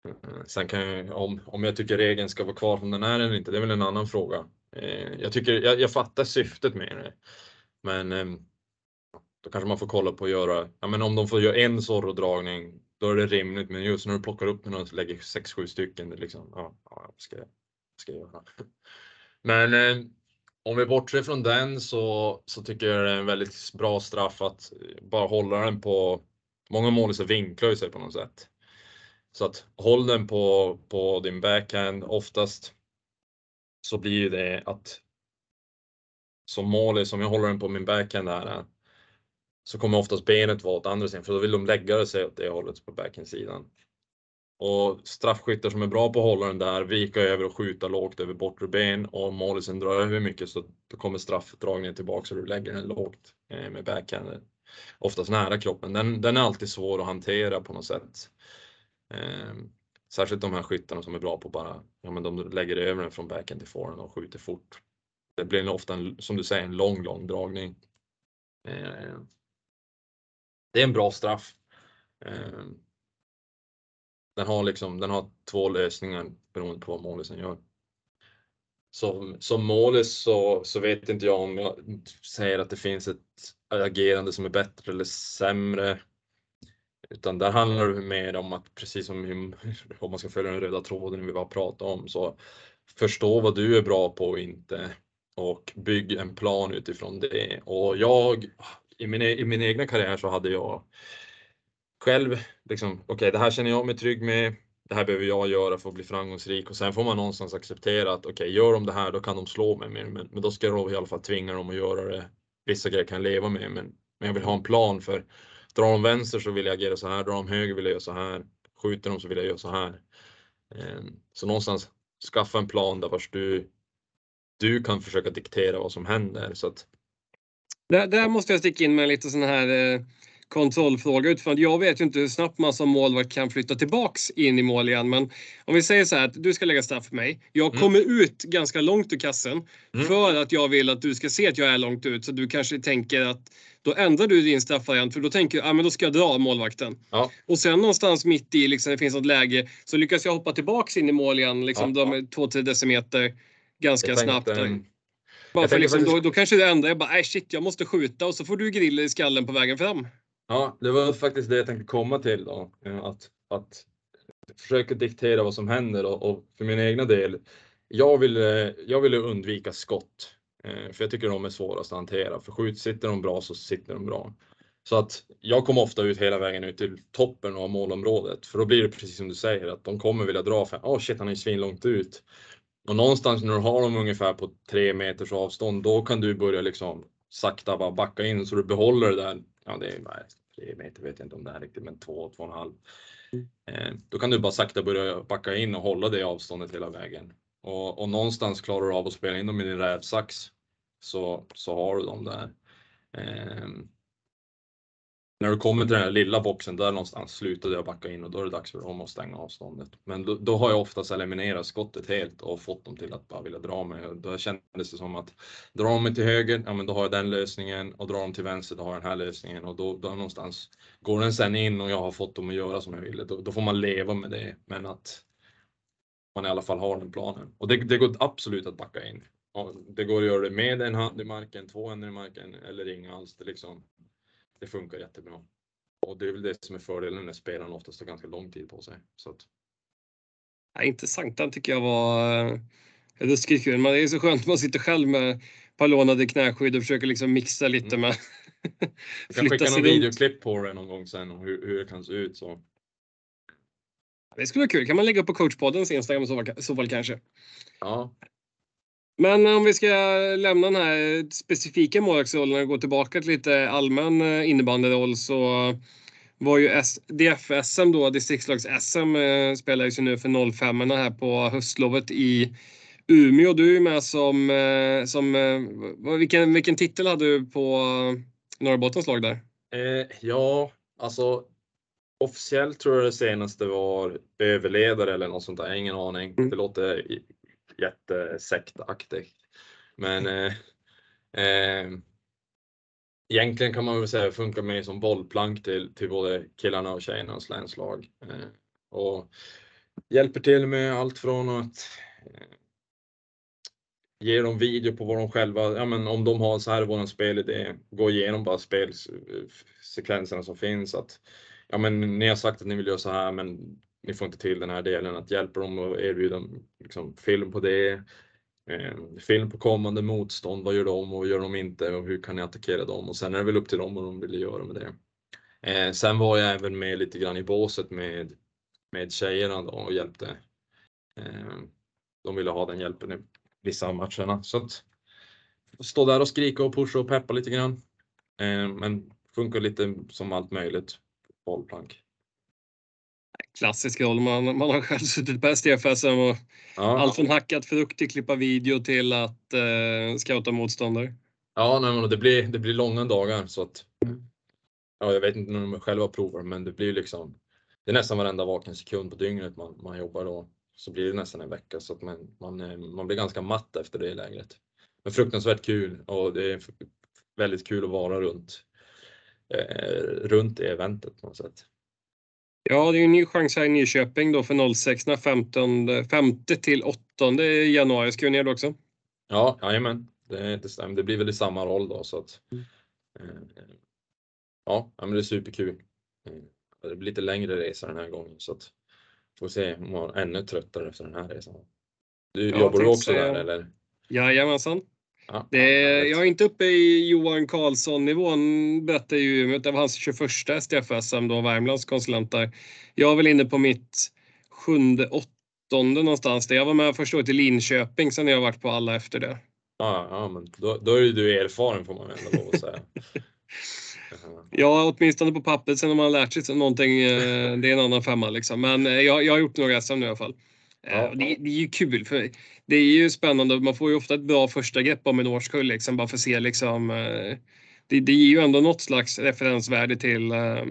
Speaker 2: Eh, sen kan jag, om, om jag tycker regeln ska vara kvar som den är eller inte, det är väl en annan fråga. Eh, jag, tycker, jag, jag fattar syftet med det. Men eh, då kanske man får kolla på att göra, ja men om de får göra en Zorro-dragning, då är det rimligt. Men just när du plockar upp den och lägger 6-7 stycken, det liksom, ja, ja ska, jag, ska jag göra? <laughs> Men eh, om vi bortser från den så, så tycker jag det är en väldigt bra straff att bara hålla den på, många mål så vinklar sig på något sätt. Så att håll den på, på din backhand oftast så blir det att som mål som jag håller den på min backhand här så kommer oftast benet vara åt andra sidan för då vill de lägga sig åt det hållet på backhandsidan. Och straffskyttar som är bra på att hålla den där, vika över och skjuta lågt över bortre ben och om målisen drar över mycket så då kommer straffdragningen tillbaka så du lägger den lågt eh, med backhanden. Oftast nära kroppen. Den, den är alltid svår att hantera på något sätt. Eh, särskilt de här skyttarna som är bra på bara, ja men de lägger över den från backhand till forehand och skjuter fort. Det blir ofta, en, som du säger, en lång, lång dragning. Ehm, det är en bra straff. Eh, den har liksom, den har två lösningar beroende på vad målisen gör. Som, som målis så, så vet inte jag om jag säger att det finns ett agerande som är bättre eller sämre. Utan där handlar det mer om att precis som <laughs> om man ska följa den röda tråden vi var pratade om så förstå vad du är bra på och inte och bygg en plan utifrån det. Och jag i min, e-, i min egna karriär så hade jag själv liksom okej, okay, det här känner jag mig trygg med. Det här behöver jag göra för att bli framgångsrik och sen får man någonstans acceptera att okej, okay, gör de det här, då kan de slå mig mer, men, men då ska jag i alla fall tvinga dem att göra det. Vissa grejer kan jag leva med, men Men jag vill ha en plan för drar de vänster så vill jag agera så här, drar de höger vill jag göra så här, skjuter de så vill jag göra så här. Ehm, så någonstans skaffa en plan där vars du, du kan försöka diktera vad som händer. Så att
Speaker 1: där, där måste jag sticka in med lite sån här eh, kontrollfråga utifrån att jag vet ju inte hur snabbt man som målvakt kan flytta tillbaks in i mål igen. Men om vi säger så här att du ska lägga straff för mig. Jag mm. kommer mm. ut ganska långt ur kassen mm. för att jag vill att du ska se att jag är långt ut. Så du kanske tänker att då ändrar du din straffvariant för då tänker du ah, då ska jag dra målvakten. Ja. Och sen någonstans mitt i, liksom, det finns något läge, så lyckas jag hoppa tillbaks in i mål igen, liksom, ja, två, tre decimeter ganska snabbt. Bara för liksom, faktiskt... då, då kanske det ändrar, jag bara, äh, shit, jag måste skjuta och så får du griller i skallen på vägen fram.
Speaker 2: Ja, det var faktiskt det jag tänkte komma till då. Att, att försöka diktera vad som händer och, och för min egna del. Jag ville, jag ville undvika skott. Eh, för jag tycker de är svårast att hantera. För skjut, sitter de bra så sitter de bra. Så att jag kommer ofta ut hela vägen ut till toppen av målområdet. För då blir det precis som du säger att de kommer vilja dra för åh oh shit han är ju svinlångt ut. Och någonstans när du har dem ungefär på tre meters avstånd då kan du börja liksom sakta bara backa in så du behåller det där ja det är tre meter vet jag inte om det är riktigt, men två, två och en halv. Mm. Eh, då kan du bara sakta börja backa in och hålla det avståndet hela vägen. Och, och någonstans klarar du av att spela in dem i din rävsax så, så har du dem där. Eh, när du kommer till den här lilla boxen, där någonstans slutade jag backa in och då är det dags för dem att stänga avståndet. Men då, då har jag oftast eliminerat skottet helt och fått dem till att bara vilja dra mig. Då kändes det som att dra mig till höger, ja men då har jag den lösningen och dra dem till vänster, då har jag den här lösningen och då, då någonstans går den sen in och jag har fått dem att göra som jag ville. Då, då får man leva med det, men att man i alla fall har den planen. Och det, det går absolut att backa in. Det går att göra det med en hand i marken, två händer i marken eller inga alls. Det liksom, det funkar jättebra. Och det är väl det som är fördelen när spelaren oftast har ganska lång tid på sig. Så att...
Speaker 1: ja, intressant, den tycker jag var eh, ruskigt kul. Men det är så skönt att man sitter själv med ett par lånade knäskydd och försöker liksom mixa lite mm. med
Speaker 2: Jag kan skicka någon videoklipp på det någon gång sen om hur, hur det kan se ut. Så.
Speaker 1: Det skulle vara kul. kan man lägga upp på coachpoddens Instagram så så fall kanske.
Speaker 2: Ja.
Speaker 1: Men om vi ska lämna den här specifika målvaktsrollen och gå tillbaka till lite allmän eh, innebandyroll så var ju DF-SM då, distriktslags-SM eh, spelades ju nu för 05 här på höstlovet i Umeå. Du är med som, eh, som vilken, vilken titel hade du på Norrbottens lag där?
Speaker 2: Eh, ja, alltså officiellt tror jag det senaste var överledare eller något sånt där, ingen aning. Mm. Det låter jättesektaktigt. Men eh, eh, egentligen kan man väl säga funkar mer som bollplank till, till både killarna och tjejernas länslag. Eh, och hjälper till med allt från att eh, ge dem video på vad de själva, ja men om de har så här våran spelidé, gå igenom bara spelsekvenserna eh, som finns. Att, ja men ni har sagt att ni vill göra så här men ni får inte till den här delen, att hjälpa dem och erbjuda liksom, film på det. Eh, film på kommande motstånd, vad gör de och vad gör de inte och hur kan ni attackera dem? Och sen är det väl upp till dem vad de vill göra med det. Eh, sen var jag även med lite grann i båset med, med tjejerna då och hjälpte. Eh, de ville ha den hjälpen i vissa av matcherna. Så att stå där och skrika och pusha och peppa lite grann. Eh, men funkar lite som allt möjligt bollplank
Speaker 1: klassisk roll. Man, man har själv suttit på STFSM och ja. allt från hackat frukt till klippa video till att eh, scouta motståndare.
Speaker 2: Ja, nej, men det, blir, det blir långa dagar så att ja, jag vet inte när de själva provar, men det blir liksom det är nästan varenda vaken sekund på dygnet man, man jobbar då. Så blir det nästan en vecka så att man, man, eh, man blir ganska matt efter det lägret. Men fruktansvärt kul och det är väldigt kul att vara runt, eh, runt det eventet på något sätt.
Speaker 1: Ja, det är en ny chans här i Nyköping då för 06 15, 5 till 8 januari. Ska vi ner då också?
Speaker 2: Ja, jajamän. Det, det stämmer. Det blir väl i samma roll då så att. Mm. Eh, ja, men det är superkul. Eh, det blir lite längre resa den här gången så att får se om man är ännu tröttare efter den här resan. Du, ja, jobbar du också där eller?
Speaker 1: Jajamensan. Ja, det, jag är inte uppe i Johan Karlsson-nivån, berättar ju det var hans 21 STF-SM då, Värmlands konsulent där. Jag är väl inne på mitt sjunde, åttonde någonstans. Där. Jag var med första året i Linköping, sen har jag varit på alla efter det.
Speaker 2: Ja, ja men då, då är du erfaren får man ändå lov att säga. <laughs>
Speaker 1: Ja, åtminstone på pappret sen om man har lärt sig någonting. Eh, det är en annan femma liksom. Men eh, jag, jag har gjort några SM nu i alla fall. Eh, det, det, är ju kul för det är ju spännande. Man får ju ofta ett bra första grepp om en årskull liksom, bara för att se liksom. Eh, det, det ger ju ändå något slags referensvärde till eh,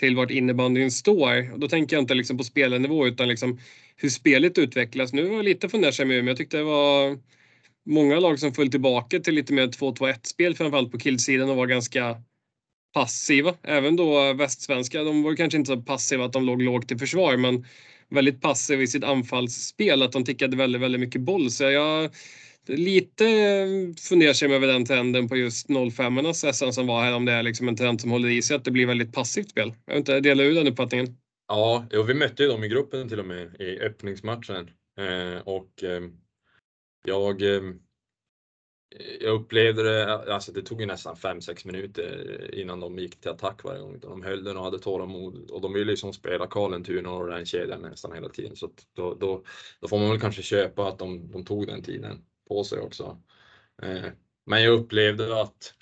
Speaker 1: till vart innebandyn står. Och då tänker jag inte liksom på spelarnivå utan liksom hur spelet utvecklas. Nu var jag lite fundersam men jag tyckte det var många lag som föll tillbaka till lite mer 2-2-1 spel framförallt på killsidan och var ganska passiva. Även då västsvenska, de var kanske inte så passiva att de låg lågt i försvar men väldigt passiv i sitt anfallsspel, att de tickade väldigt, väldigt mycket boll. Så jag lite eh, fundersam över den trenden på just 05-ornas SM som var här, om det är liksom en trend som håller i sig, att det blir väldigt passivt spel. Jag vet inte, delar du den uppfattningen?
Speaker 2: Ja, och vi mötte ju dem i gruppen till och med i öppningsmatchen. Eh, och eh, jag, eh, jag upplevde det, alltså det tog ju nästan 5-6 minuter innan de gick till attack varje gång. De höll den och hade tålamod och de ville liksom spela Karlentuna och den kedjan nästan hela tiden. Så då, då, då, får man väl kanske köpa att de, de tog den tiden på sig också. Eh, men jag upplevde att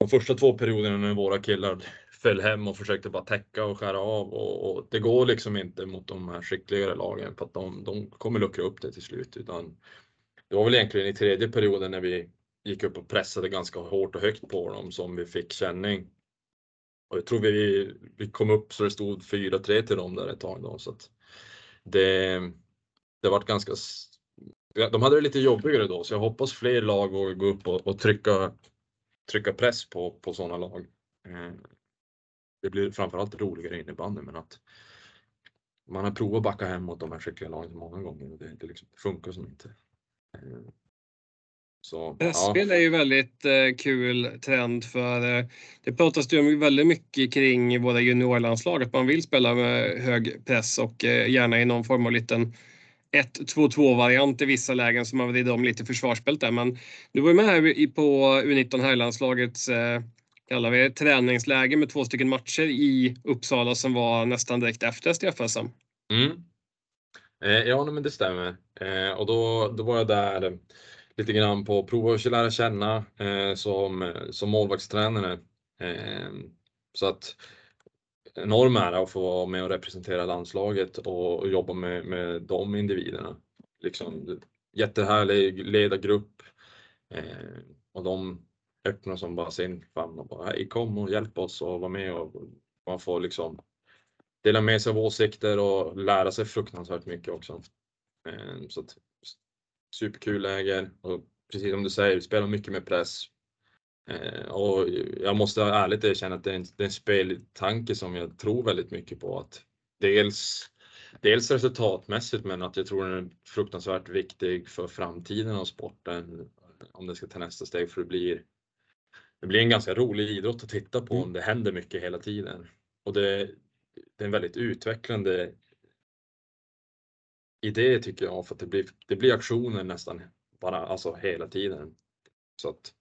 Speaker 2: de första två perioderna när våra killar föll hem och försökte bara täcka och skära av och, och, det går liksom inte mot de här skickligare lagen för att de, de kommer luckra upp det till slut. Utan det var väl egentligen i tredje perioden när vi gick upp och pressade ganska hårt och högt på dem som vi fick känning. Och jag tror vi, vi kom upp så det stod 4-3 till dem där ett tag då. Så att det, det var ganska de hade det lite jobbigare då så jag hoppas fler lag vågar gå upp och, och trycka, trycka press på, på sådana lag. Eh, det blir framförallt roligare innebandy men att man har provat att backa hem mot de här skickliga lagen många gånger och det, det, liksom, det funkar som inte.
Speaker 1: Så, Pressspel ja. är ju väldigt eh, kul trend för eh, det pratas ju väldigt mycket kring våra juniorlandslag att man vill spela med hög press och eh, gärna i någon form av liten 1-2-2 variant i vissa lägen som man vrider om lite försvarsspelet där. Men du var ju med här på U19 herrlandslagets eh, kallar vi träningsläge med två stycken matcher i Uppsala som var nästan direkt efter STFSM.
Speaker 2: Mm. Eh, ja, men det stämmer. Eh, och då, då var jag där lite grann på prova att lära känna eh, som, som målvaktstränare. Så att enorm ära att få vara med och representera landslaget och, och jobba med, med de individerna. Liksom, jättehärlig ledargrupp eh, och de öppnar som bara sin famn och bara hej kom och hjälp oss och var med och man får liksom dela med sig av åsikter och lära sig fruktansvärt mycket också. Eh, så att, superkul läger och precis som du säger, spelar mycket med press. Eh, och jag måste ärligt erkänna att det är, en, det är en speltanke som jag tror väldigt mycket på. Att dels, dels resultatmässigt men att jag tror den är fruktansvärt viktig för framtiden av sporten. Om det ska ta nästa steg för det blir, det blir en ganska rolig idrott att titta på om mm. det händer mycket hela tiden. Och det, det är en väldigt utvecklande idé tycker jag för att det blir, det blir aktioner nästan bara alltså hela tiden. Så att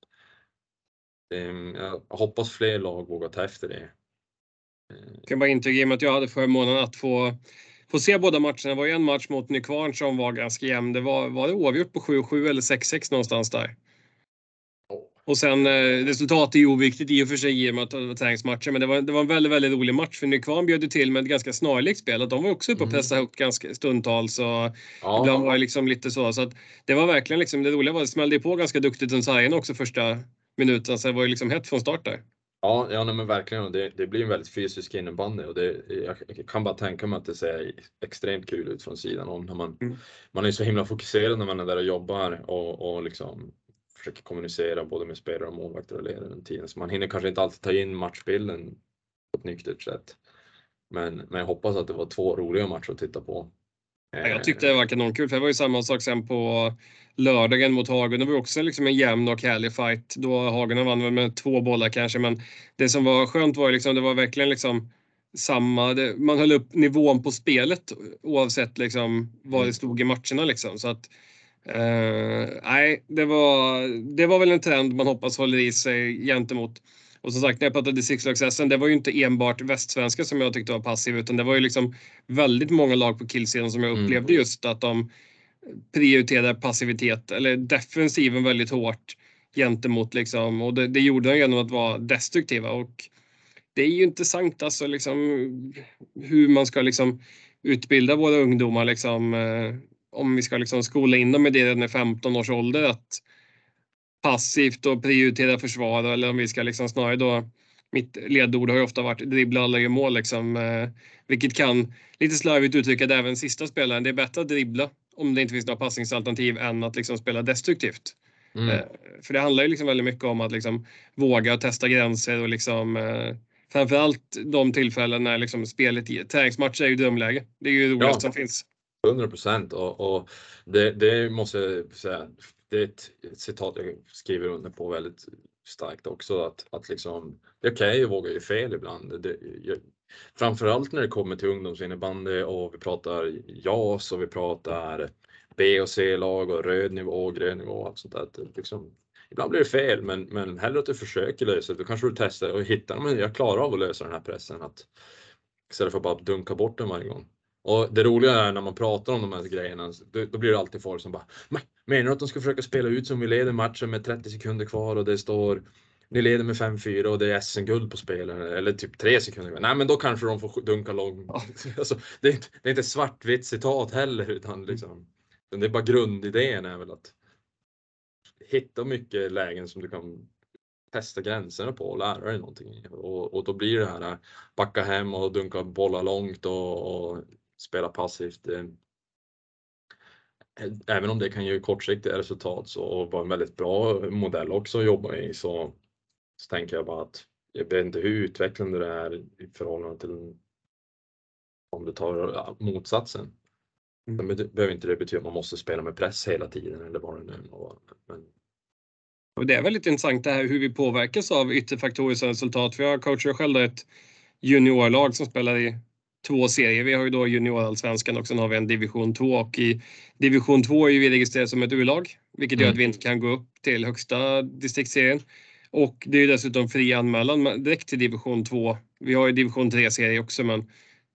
Speaker 2: ehm, jag hoppas fler lag vågar ta efter det.
Speaker 1: Jag kan bara intyga i och med att jag hade förmånen att få, få se båda matcherna. Det var ju en match mot Nykvarn som var ganska jämn. Det var, var det oavgjort på 7-7 eller 6-6 någonstans där. Och sen eh, resultatet är ju oviktigt i och för sig i och med att det var träningsmatcher. Men det var, det var en väldigt, väldigt rolig match. För Nykvarn bjöd ju till med ett ganska snarlikt spel. Att de var också uppe och mm. pressade högt ganska stundtals. Och ja. Ibland var det liksom lite så. Så att det var verkligen liksom, det roliga var att det smällde på ganska duktigt runt sargen också första minuterna. Så det var ju liksom hett från start där.
Speaker 2: Ja, ja nej, men verkligen. Det, det blir en väldigt fysisk innebandy och det, jag kan bara tänka mig att det ser extremt kul ut från sidan om. När man, mm. man är så himla fokuserad när man är där och jobbar och, och liksom försöker kommunicera både med spelare och målvakter och ledare den tiden. Så man hinner kanske inte alltid ta in matchbilden på ett nyktert sätt. Men, men jag hoppas att det var två roliga matcher att titta på.
Speaker 1: Jag tyckte det var kanonkul för det var ju samma sak sen på lördagen mot Hagen. Det var också liksom en jämn och härlig fight. Då Hagen vann med två bollar kanske men det som var skönt var liksom, det var verkligen liksom samma, det, man höll upp nivån på spelet oavsett liksom vad det mm. stod i matcherna liksom. Så att, eh, nej, det var, det var väl en trend man hoppas håller i sig gentemot och som sagt, när jag pratade distriktslags det var ju inte enbart västsvenska som jag tyckte var passiv utan det var ju liksom väldigt många lag på killsidan som jag mm. upplevde mm. just att de prioriterade passivitet eller defensiven väldigt hårt. gentemot liksom, och det, det gjorde de genom att vara destruktiva och det är ju intressant alltså liksom hur man ska liksom utbilda våra ungdomar liksom eh, om vi ska liksom skola in dem i det redan i 15 års ålder att passivt och prioritera försvar eller om vi ska liksom snarare då mitt ledord har ju ofta varit dribbla alla i mål liksom, eh, vilket kan lite slarvigt uttrycka det även sista spelaren. Det är bättre att dribbla om det inte finns några passningsalternativ än att liksom spela destruktivt. Mm. Eh, för det handlar ju liksom väldigt mycket om att liksom våga och testa gränser och liksom eh, framförallt de tillfällen när liksom spelet i träningsmatcher är ju drömläge. Det är ju roligast ja. som finns.
Speaker 2: 100 procent och, och det, det, måste jag säga, det är ett, citat jag skriver under på väldigt starkt också att, att liksom, det är okej okay att våga göra fel ibland. Det, jag, framförallt när det kommer till ungdomsinnebandy och vi pratar JAS och vi pratar B och C-lag och röd nivå och grön nivå och allt sånt där. Liksom, ibland blir det fel, men, men hellre att du försöker lösa det. Då kanske du testar och hittar, men jag klarar av att lösa den här pressen. Att, istället för att bara dunka bort den varje gång. Och det roliga är när man pratar om de här grejerna, då, blir det alltid folk som bara Menar du att de ska försöka spela ut som vi leder matchen med 30 sekunder kvar och det står ni leder med 5-4 och det är SM-guld på spel eller typ 3 sekunder. Nej, men då kanske de får dunka långt. <laughs> Alltså, det, är inte, det är inte svartvitt citat heller utan liksom, det är bara grundidén är väl att hitta mycket lägen som du kan testa gränserna på och lära dig någonting. Och, och då blir det här backa hem och dunka bollar långt och, och spela passivt. Även om det kan ge kortsiktiga resultat så och vara en väldigt bra modell också att jobba i så, så tänker jag bara att jag vet inte hur utvecklande det är i förhållande till om du tar motsatsen. Mm. Men det behöver inte det betyda att man måste spela med press hela tiden eller vad det nu men...
Speaker 1: Och Det är väldigt intressant det här hur vi påverkas av yttre faktorer som resultat. För jag coachar själv ett juniorlag som spelar i två serier. Vi har ju då juniorallsvenskan och sen har vi en division 2 och i division 2 är vi registrerade som ett U-lag, vilket gör att vi mm. inte kan gå upp till högsta distriktsserien. Och det är dessutom fri anmälan direkt till division 2. Vi har ju division 3-serie också, men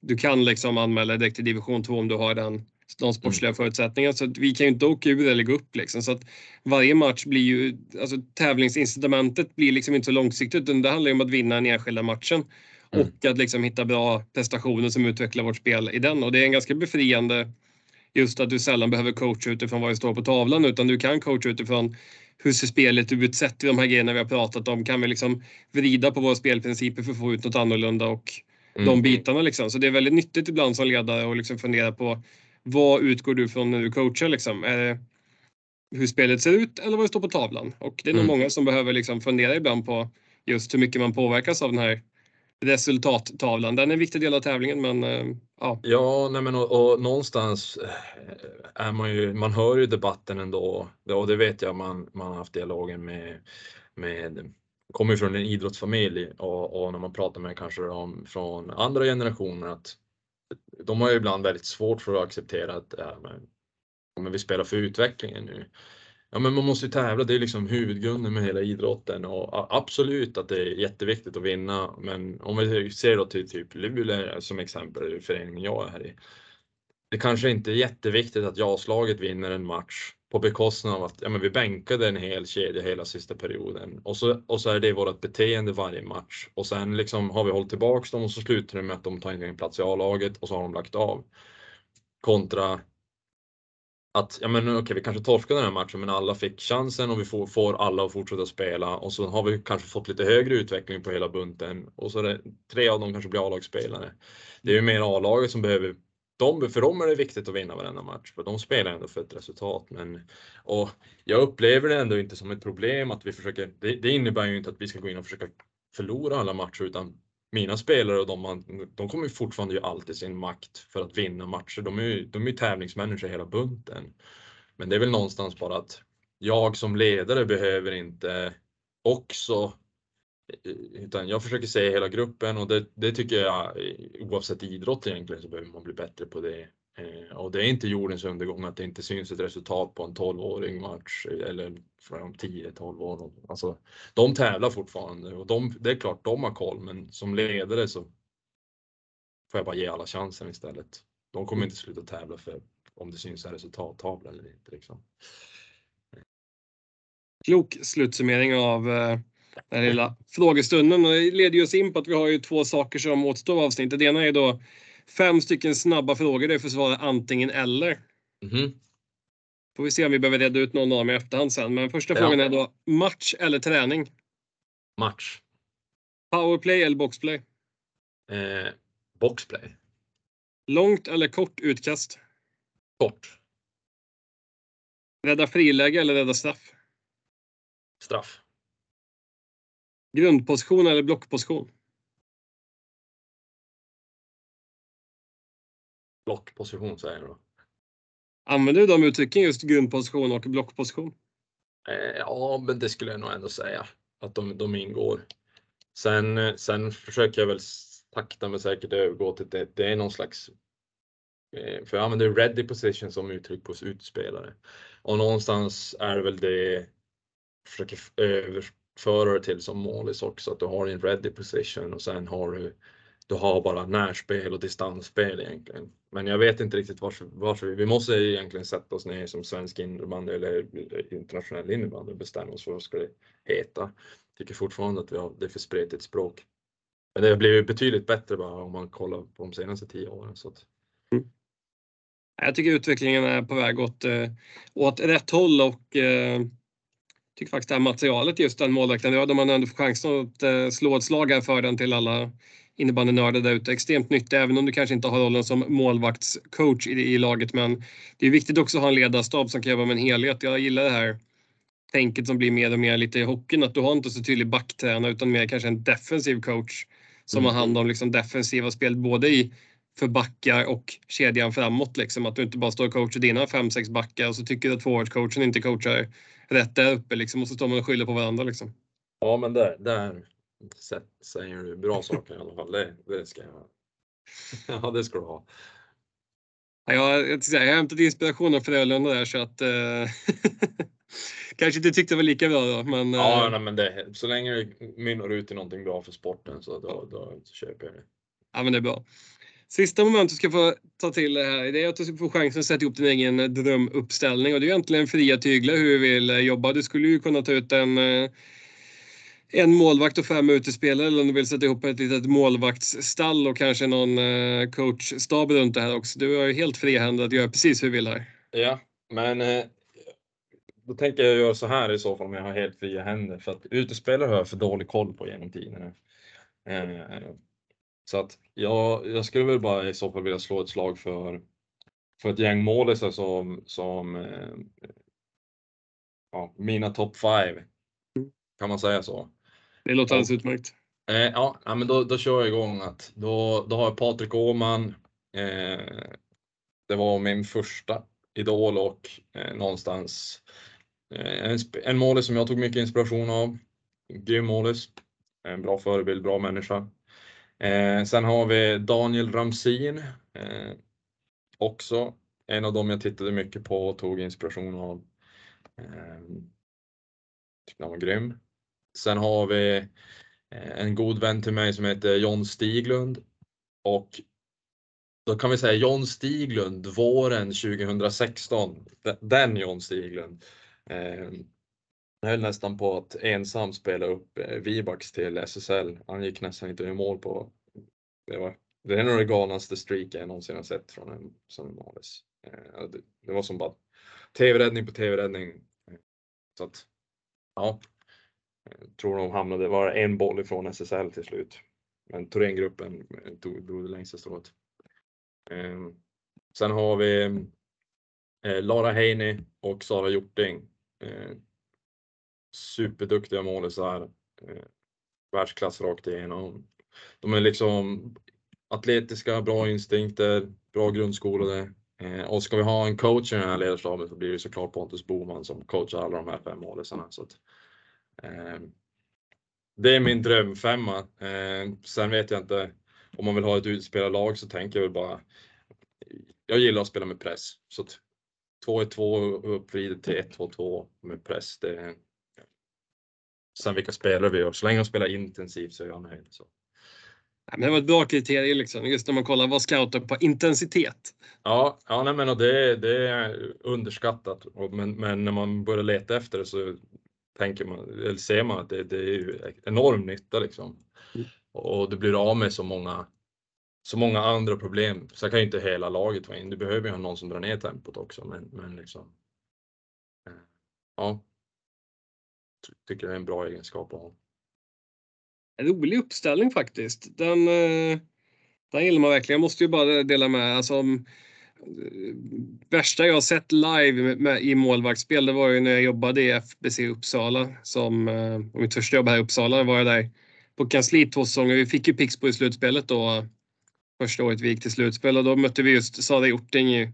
Speaker 1: du kan liksom anmäla direkt till division 2 om du har den, de sportsliga mm. förutsättningarna. Så vi kan ju inte åka ur eller gå upp liksom. Så att varje match blir ju, alltså tävlingsincitamentet blir liksom inte så långsiktigt utan det handlar ju om att vinna den enskilda matchen. Mm. Och att liksom hitta bra prestationer som utvecklar vårt spel i den. Och det är en ganska befriande just att du sällan behöver coacha utifrån vad det står på tavlan utan du kan coacha utifrån hur ser spelet ut sett i de här grejerna vi har pratat om? Kan vi liksom vrida på våra spelprinciper för att få ut något annorlunda och mm. de bitarna liksom. Så det är väldigt nyttigt ibland som ledare att liksom fundera på vad utgår du från när du coachar liksom? Är det hur spelet ser ut eller vad det står på tavlan? Och det är nog mm. många som behöver liksom fundera ibland på just hur mycket man påverkas av den här resultattavlan. Den är en viktig del av tävlingen men eh, ja.
Speaker 2: Ja, nej men och, och, någonstans eh, är man ju, man hör ju debatten ändå och det vet jag man, man har haft dialogen med, med kommer från en idrottsfamilj och, och när man pratar med kanske om från andra generationer att de har ju ibland väldigt svårt för att acceptera att äh, men, men vi spelar för utvecklingen nu. Ja, men man måste ju tävla. Det är liksom huvudgrunden med hela idrotten och absolut att det är jätteviktigt att vinna. Men om vi ser då till typ Luleå som exempel, föreningen jag är här i. Det kanske inte är jätteviktigt att JAS-laget vinner en match på bekostnad av att ja, men vi bänkade en hel kedja hela sista perioden och så, och så är det vårt beteende varje match och sen liksom har vi hållit tillbaks dem och så slutar det med att de tar en plats i A-laget och så har de lagt av. Kontra att ja, men okej, vi kanske torskade den här matchen, men alla fick chansen och vi får, får alla att fortsätta spela och så har vi kanske fått lite högre utveckling på hela bunten och så är det tre av dem kanske blir A-lagsspelare. Det är ju mer A-laget som behöver de, för dem är det viktigt att vinna varenda match, för de spelar ändå för ett resultat. Men, och jag upplever det ändå inte som ett problem att vi försöker, det, det innebär ju inte att vi ska gå in och försöka förlora alla matcher, utan mina spelare och de, de kommer fortfarande göra allt i sin makt för att vinna matcher. De är ju de är tävlingsmänniskor hela bunten. Men det är väl någonstans bara att jag som ledare behöver inte också utan jag försöker se hela gruppen och det, det, tycker jag oavsett idrott egentligen så behöver man bli bättre på det. Eh, och det är inte jordens undergång att det inte syns ett resultat på en 12-åring match eller från 10-12 år. Alltså, de tävlar fortfarande och de, det är klart de har koll men som ledare så får jag bara ge alla chansen istället. De kommer inte sluta tävla för om det syns en resultattavla eller inte. Liksom.
Speaker 1: Klok slutsummering av eh, den lilla frågestunden. Och det leder oss in på att vi har ju två saker som återstår av avsnittet. Det ena är då fem stycken snabba frågor där vi får svara antingen eller.
Speaker 2: Mhm.
Speaker 1: Får vi se om vi behöver reda ut någon av dem i efterhand sen. Men första
Speaker 2: Ja.
Speaker 1: frågan är då match eller träning?
Speaker 2: Match.
Speaker 1: Powerplay eller boxplay?
Speaker 2: Eh, boxplay.
Speaker 1: Långt eller kort utkast?
Speaker 2: Kort.
Speaker 1: Rädda friläge eller rädda straff?
Speaker 2: Straff.
Speaker 1: Grundposition eller blockposition?
Speaker 2: Blockposition säger jag då.
Speaker 1: Använder du de uttrycken just grundposition och blockposition?
Speaker 2: Eh, ja, men det skulle jag nog ändå säga att de, de ingår. Sen, eh, sen försöker jag väl sakta men säkert övergå till det. Det är någon slags. Eh, för jag använder ready position som uttryck på utspelare och någonstans är det väl det försöker överföra det till som målis också. Att du har en ready position och sen har du du har bara närspel och distansspel egentligen. Men jag vet inte riktigt varför, varför vi, vi måste egentligen sätta oss ner som svensk innebandy eller internationell innebandy och bestämma oss för vad det ska heta. Tycker fortfarande att vi har, det är för spretigt språk. Men det har blivit betydligt bättre bara om man kollar på de senaste tio åren. Så att, mm.
Speaker 1: Jag tycker utvecklingen är på väg åt, eh, åt rätt håll och eh, tycker faktiskt det här materialet just den målvakten, ja, man ändå får chansen att eh, slå ett slag här för den till alla innebandynördar där ute. Extremt nyttig även om du kanske inte har rollen som målvaktscoach i, i laget. Men det är viktigt också att ha en ledarstab som kan jobba med en helhet. Jag gillar det här tänket som blir mer och mer lite i hockeyn. Att du har inte så tydlig backtränare utan mer kanske en defensiv coach som
Speaker 2: Mm.
Speaker 1: har hand om liksom defensiva spel både i för backar och kedjan framåt. Liksom. Att du inte bara står och coachar dina fem sex backar och så tycker du att forwardcoachen inte coachar rätt där uppe. Liksom. Och så står man och skyller på varandra. Liksom.
Speaker 2: ja, men där, där sä- säger du bra saker i alla fall. Det, det ska jag. <laughs> Ja, det ska du ha.
Speaker 1: Ja, jag, jag, jag har hämtat inspiration av Frölunda där så att eh, <laughs> kanske inte tyckte det var lika bra då. Men,
Speaker 2: Ja,
Speaker 1: eh,
Speaker 2: nej, men det, så länge det mynnar ut i någonting bra för sporten så då, då köper jag det.
Speaker 1: ja, men det är bra. Sista momentet du ska få ta till det här det är att du ska få chansen att sätta ihop din egen drömuppställning. Och det är egentligen fria tyglar hur du vill jobba. Du skulle ju kunna ta ut en, eh, en målvakt och fem utespelare eller om du vill sätta ihop ett litet målvaktsstall och kanske någon eh, coachstab runt det här också. Du är ju helt frihändad att göra precis hur du vill här.
Speaker 2: Ja, men eh, då tänker jag göra så här i så fall om jag har helt fria händer för att utespelare har jag för dålig koll på genom tiderna. Eh, så att jag, jag skulle väl bara i så fall vilja slå ett slag för, för ett gäng målisar som, som ja, mina top five. Kan man säga så?
Speaker 1: Det låter alldeles utmärkt.
Speaker 2: Eh, ja, men då, då kör jag igång att då, då har jag Patrik Åhman. Eh, det var min första idol och eh, någonstans eh, en, en målis som jag tog mycket inspiration av. Grym målis. En bra förebild, bra människa. Eh, sen har vi Daniel Ramsin. Eh, också en av dem jag tittade mycket på och tog inspiration av. Eh, tyckte han var grym. Sen har vi eh, en god vän till mig som heter John Stiglund. Och då kan vi säga John Stiglund våren 2016. Den John Stiglund. Han jag höll nästan på att ensam spela upp eh, Vibax till SSL. Han gick nästan inte i mål på. Det, var, det är nog det galnaste streak jag någonsin har sett från en som målis. Eh, det, var som bara tv-räddning på tv-räddning. Så att, ja. Jag tror de hamnade, var en boll ifrån SSL till slut. Men Thorengruppen eh, tog, drog det längsta strået. Eh, sen har vi eh, Lara Heini och Sara Hjorting. Eh, superduktiga målisar. Eh, världsklass rakt igenom. De är liksom atletiska, bra instinkter, bra grundskolade. Eh, och ska vi ha en coach i den här ledarstaben så blir det såklart Pontus Boman som coachar alla de här fem målisarna. Så att, eh, det är min drömfemma. Eh, sen vet jag inte om man vill ha ett utspelarlag så tänker jag väl bara. Jag gillar att spela med press så att 2-1-2 uppvridet till 1-2-2 med press. Det, sen vilka spelare vi gör, så länge de spelar intensivt så är jag nöjd. Så.
Speaker 1: Nej, men det var ett bra kriterium liksom. Just när man kollar vad scoutar på intensitet.
Speaker 2: Ja, ja nej, men och det, det är underskattat. Och, men, men när man börjar leta efter det så tänker man, eller ser man att det, det är ju enorm nytta liksom.
Speaker 1: Mm.
Speaker 2: Och du blir av med så många, så många andra problem. Så kan ju inte hela laget vara in. Du behöver ju ha någon som drar ner tempot också, men, men liksom. eh, Ja. Tycker det är en bra egenskap att ha.
Speaker 1: En rolig uppställning faktiskt. Den, eh, den gillar man verkligen. Jag måste ju bara dela med. Alltså, värsta jag sett live med, med, i målvaktsspel det var ju när jag jobbade i FBC Uppsala. Som, eh, mitt första jobb här i Uppsala var jag där på kansliet två säsonger. Vi fick ju Pixbo i slutspelet då. Första året vi gick till slutspel och då mötte vi just Sara Hjorting i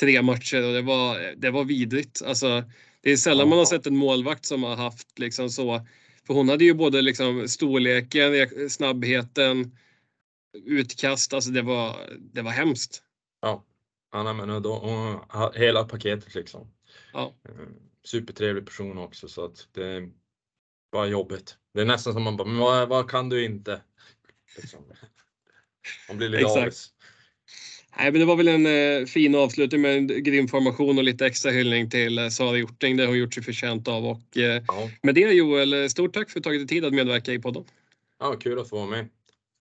Speaker 1: tre matcher och det var, det var vidrigt. Alltså, det är sällan man har sett en målvakt som har haft liksom så för hon hade ju både liksom storleken, snabbheten, utkast. Alltså det var, det var hemskt.
Speaker 2: Ja, Anna men då, hela paketet liksom.
Speaker 1: Ja.
Speaker 2: Supertrevlig person också så att det var jobbigt. Det är nästan som man bara, men vad, vad kan du inte? Liksom. Man blir lite avis.
Speaker 1: Nej, men det var väl en eh, fin avslutning med en grym formation och lite extra hyllning till eh, Sara Hjorting. Det har hon gjort sig förtjänt av. Och, eh,
Speaker 2: Ja,
Speaker 1: med det Joel, stort tack för att du tagit dig tid att medverka i podden.
Speaker 2: ja kul att få vara med.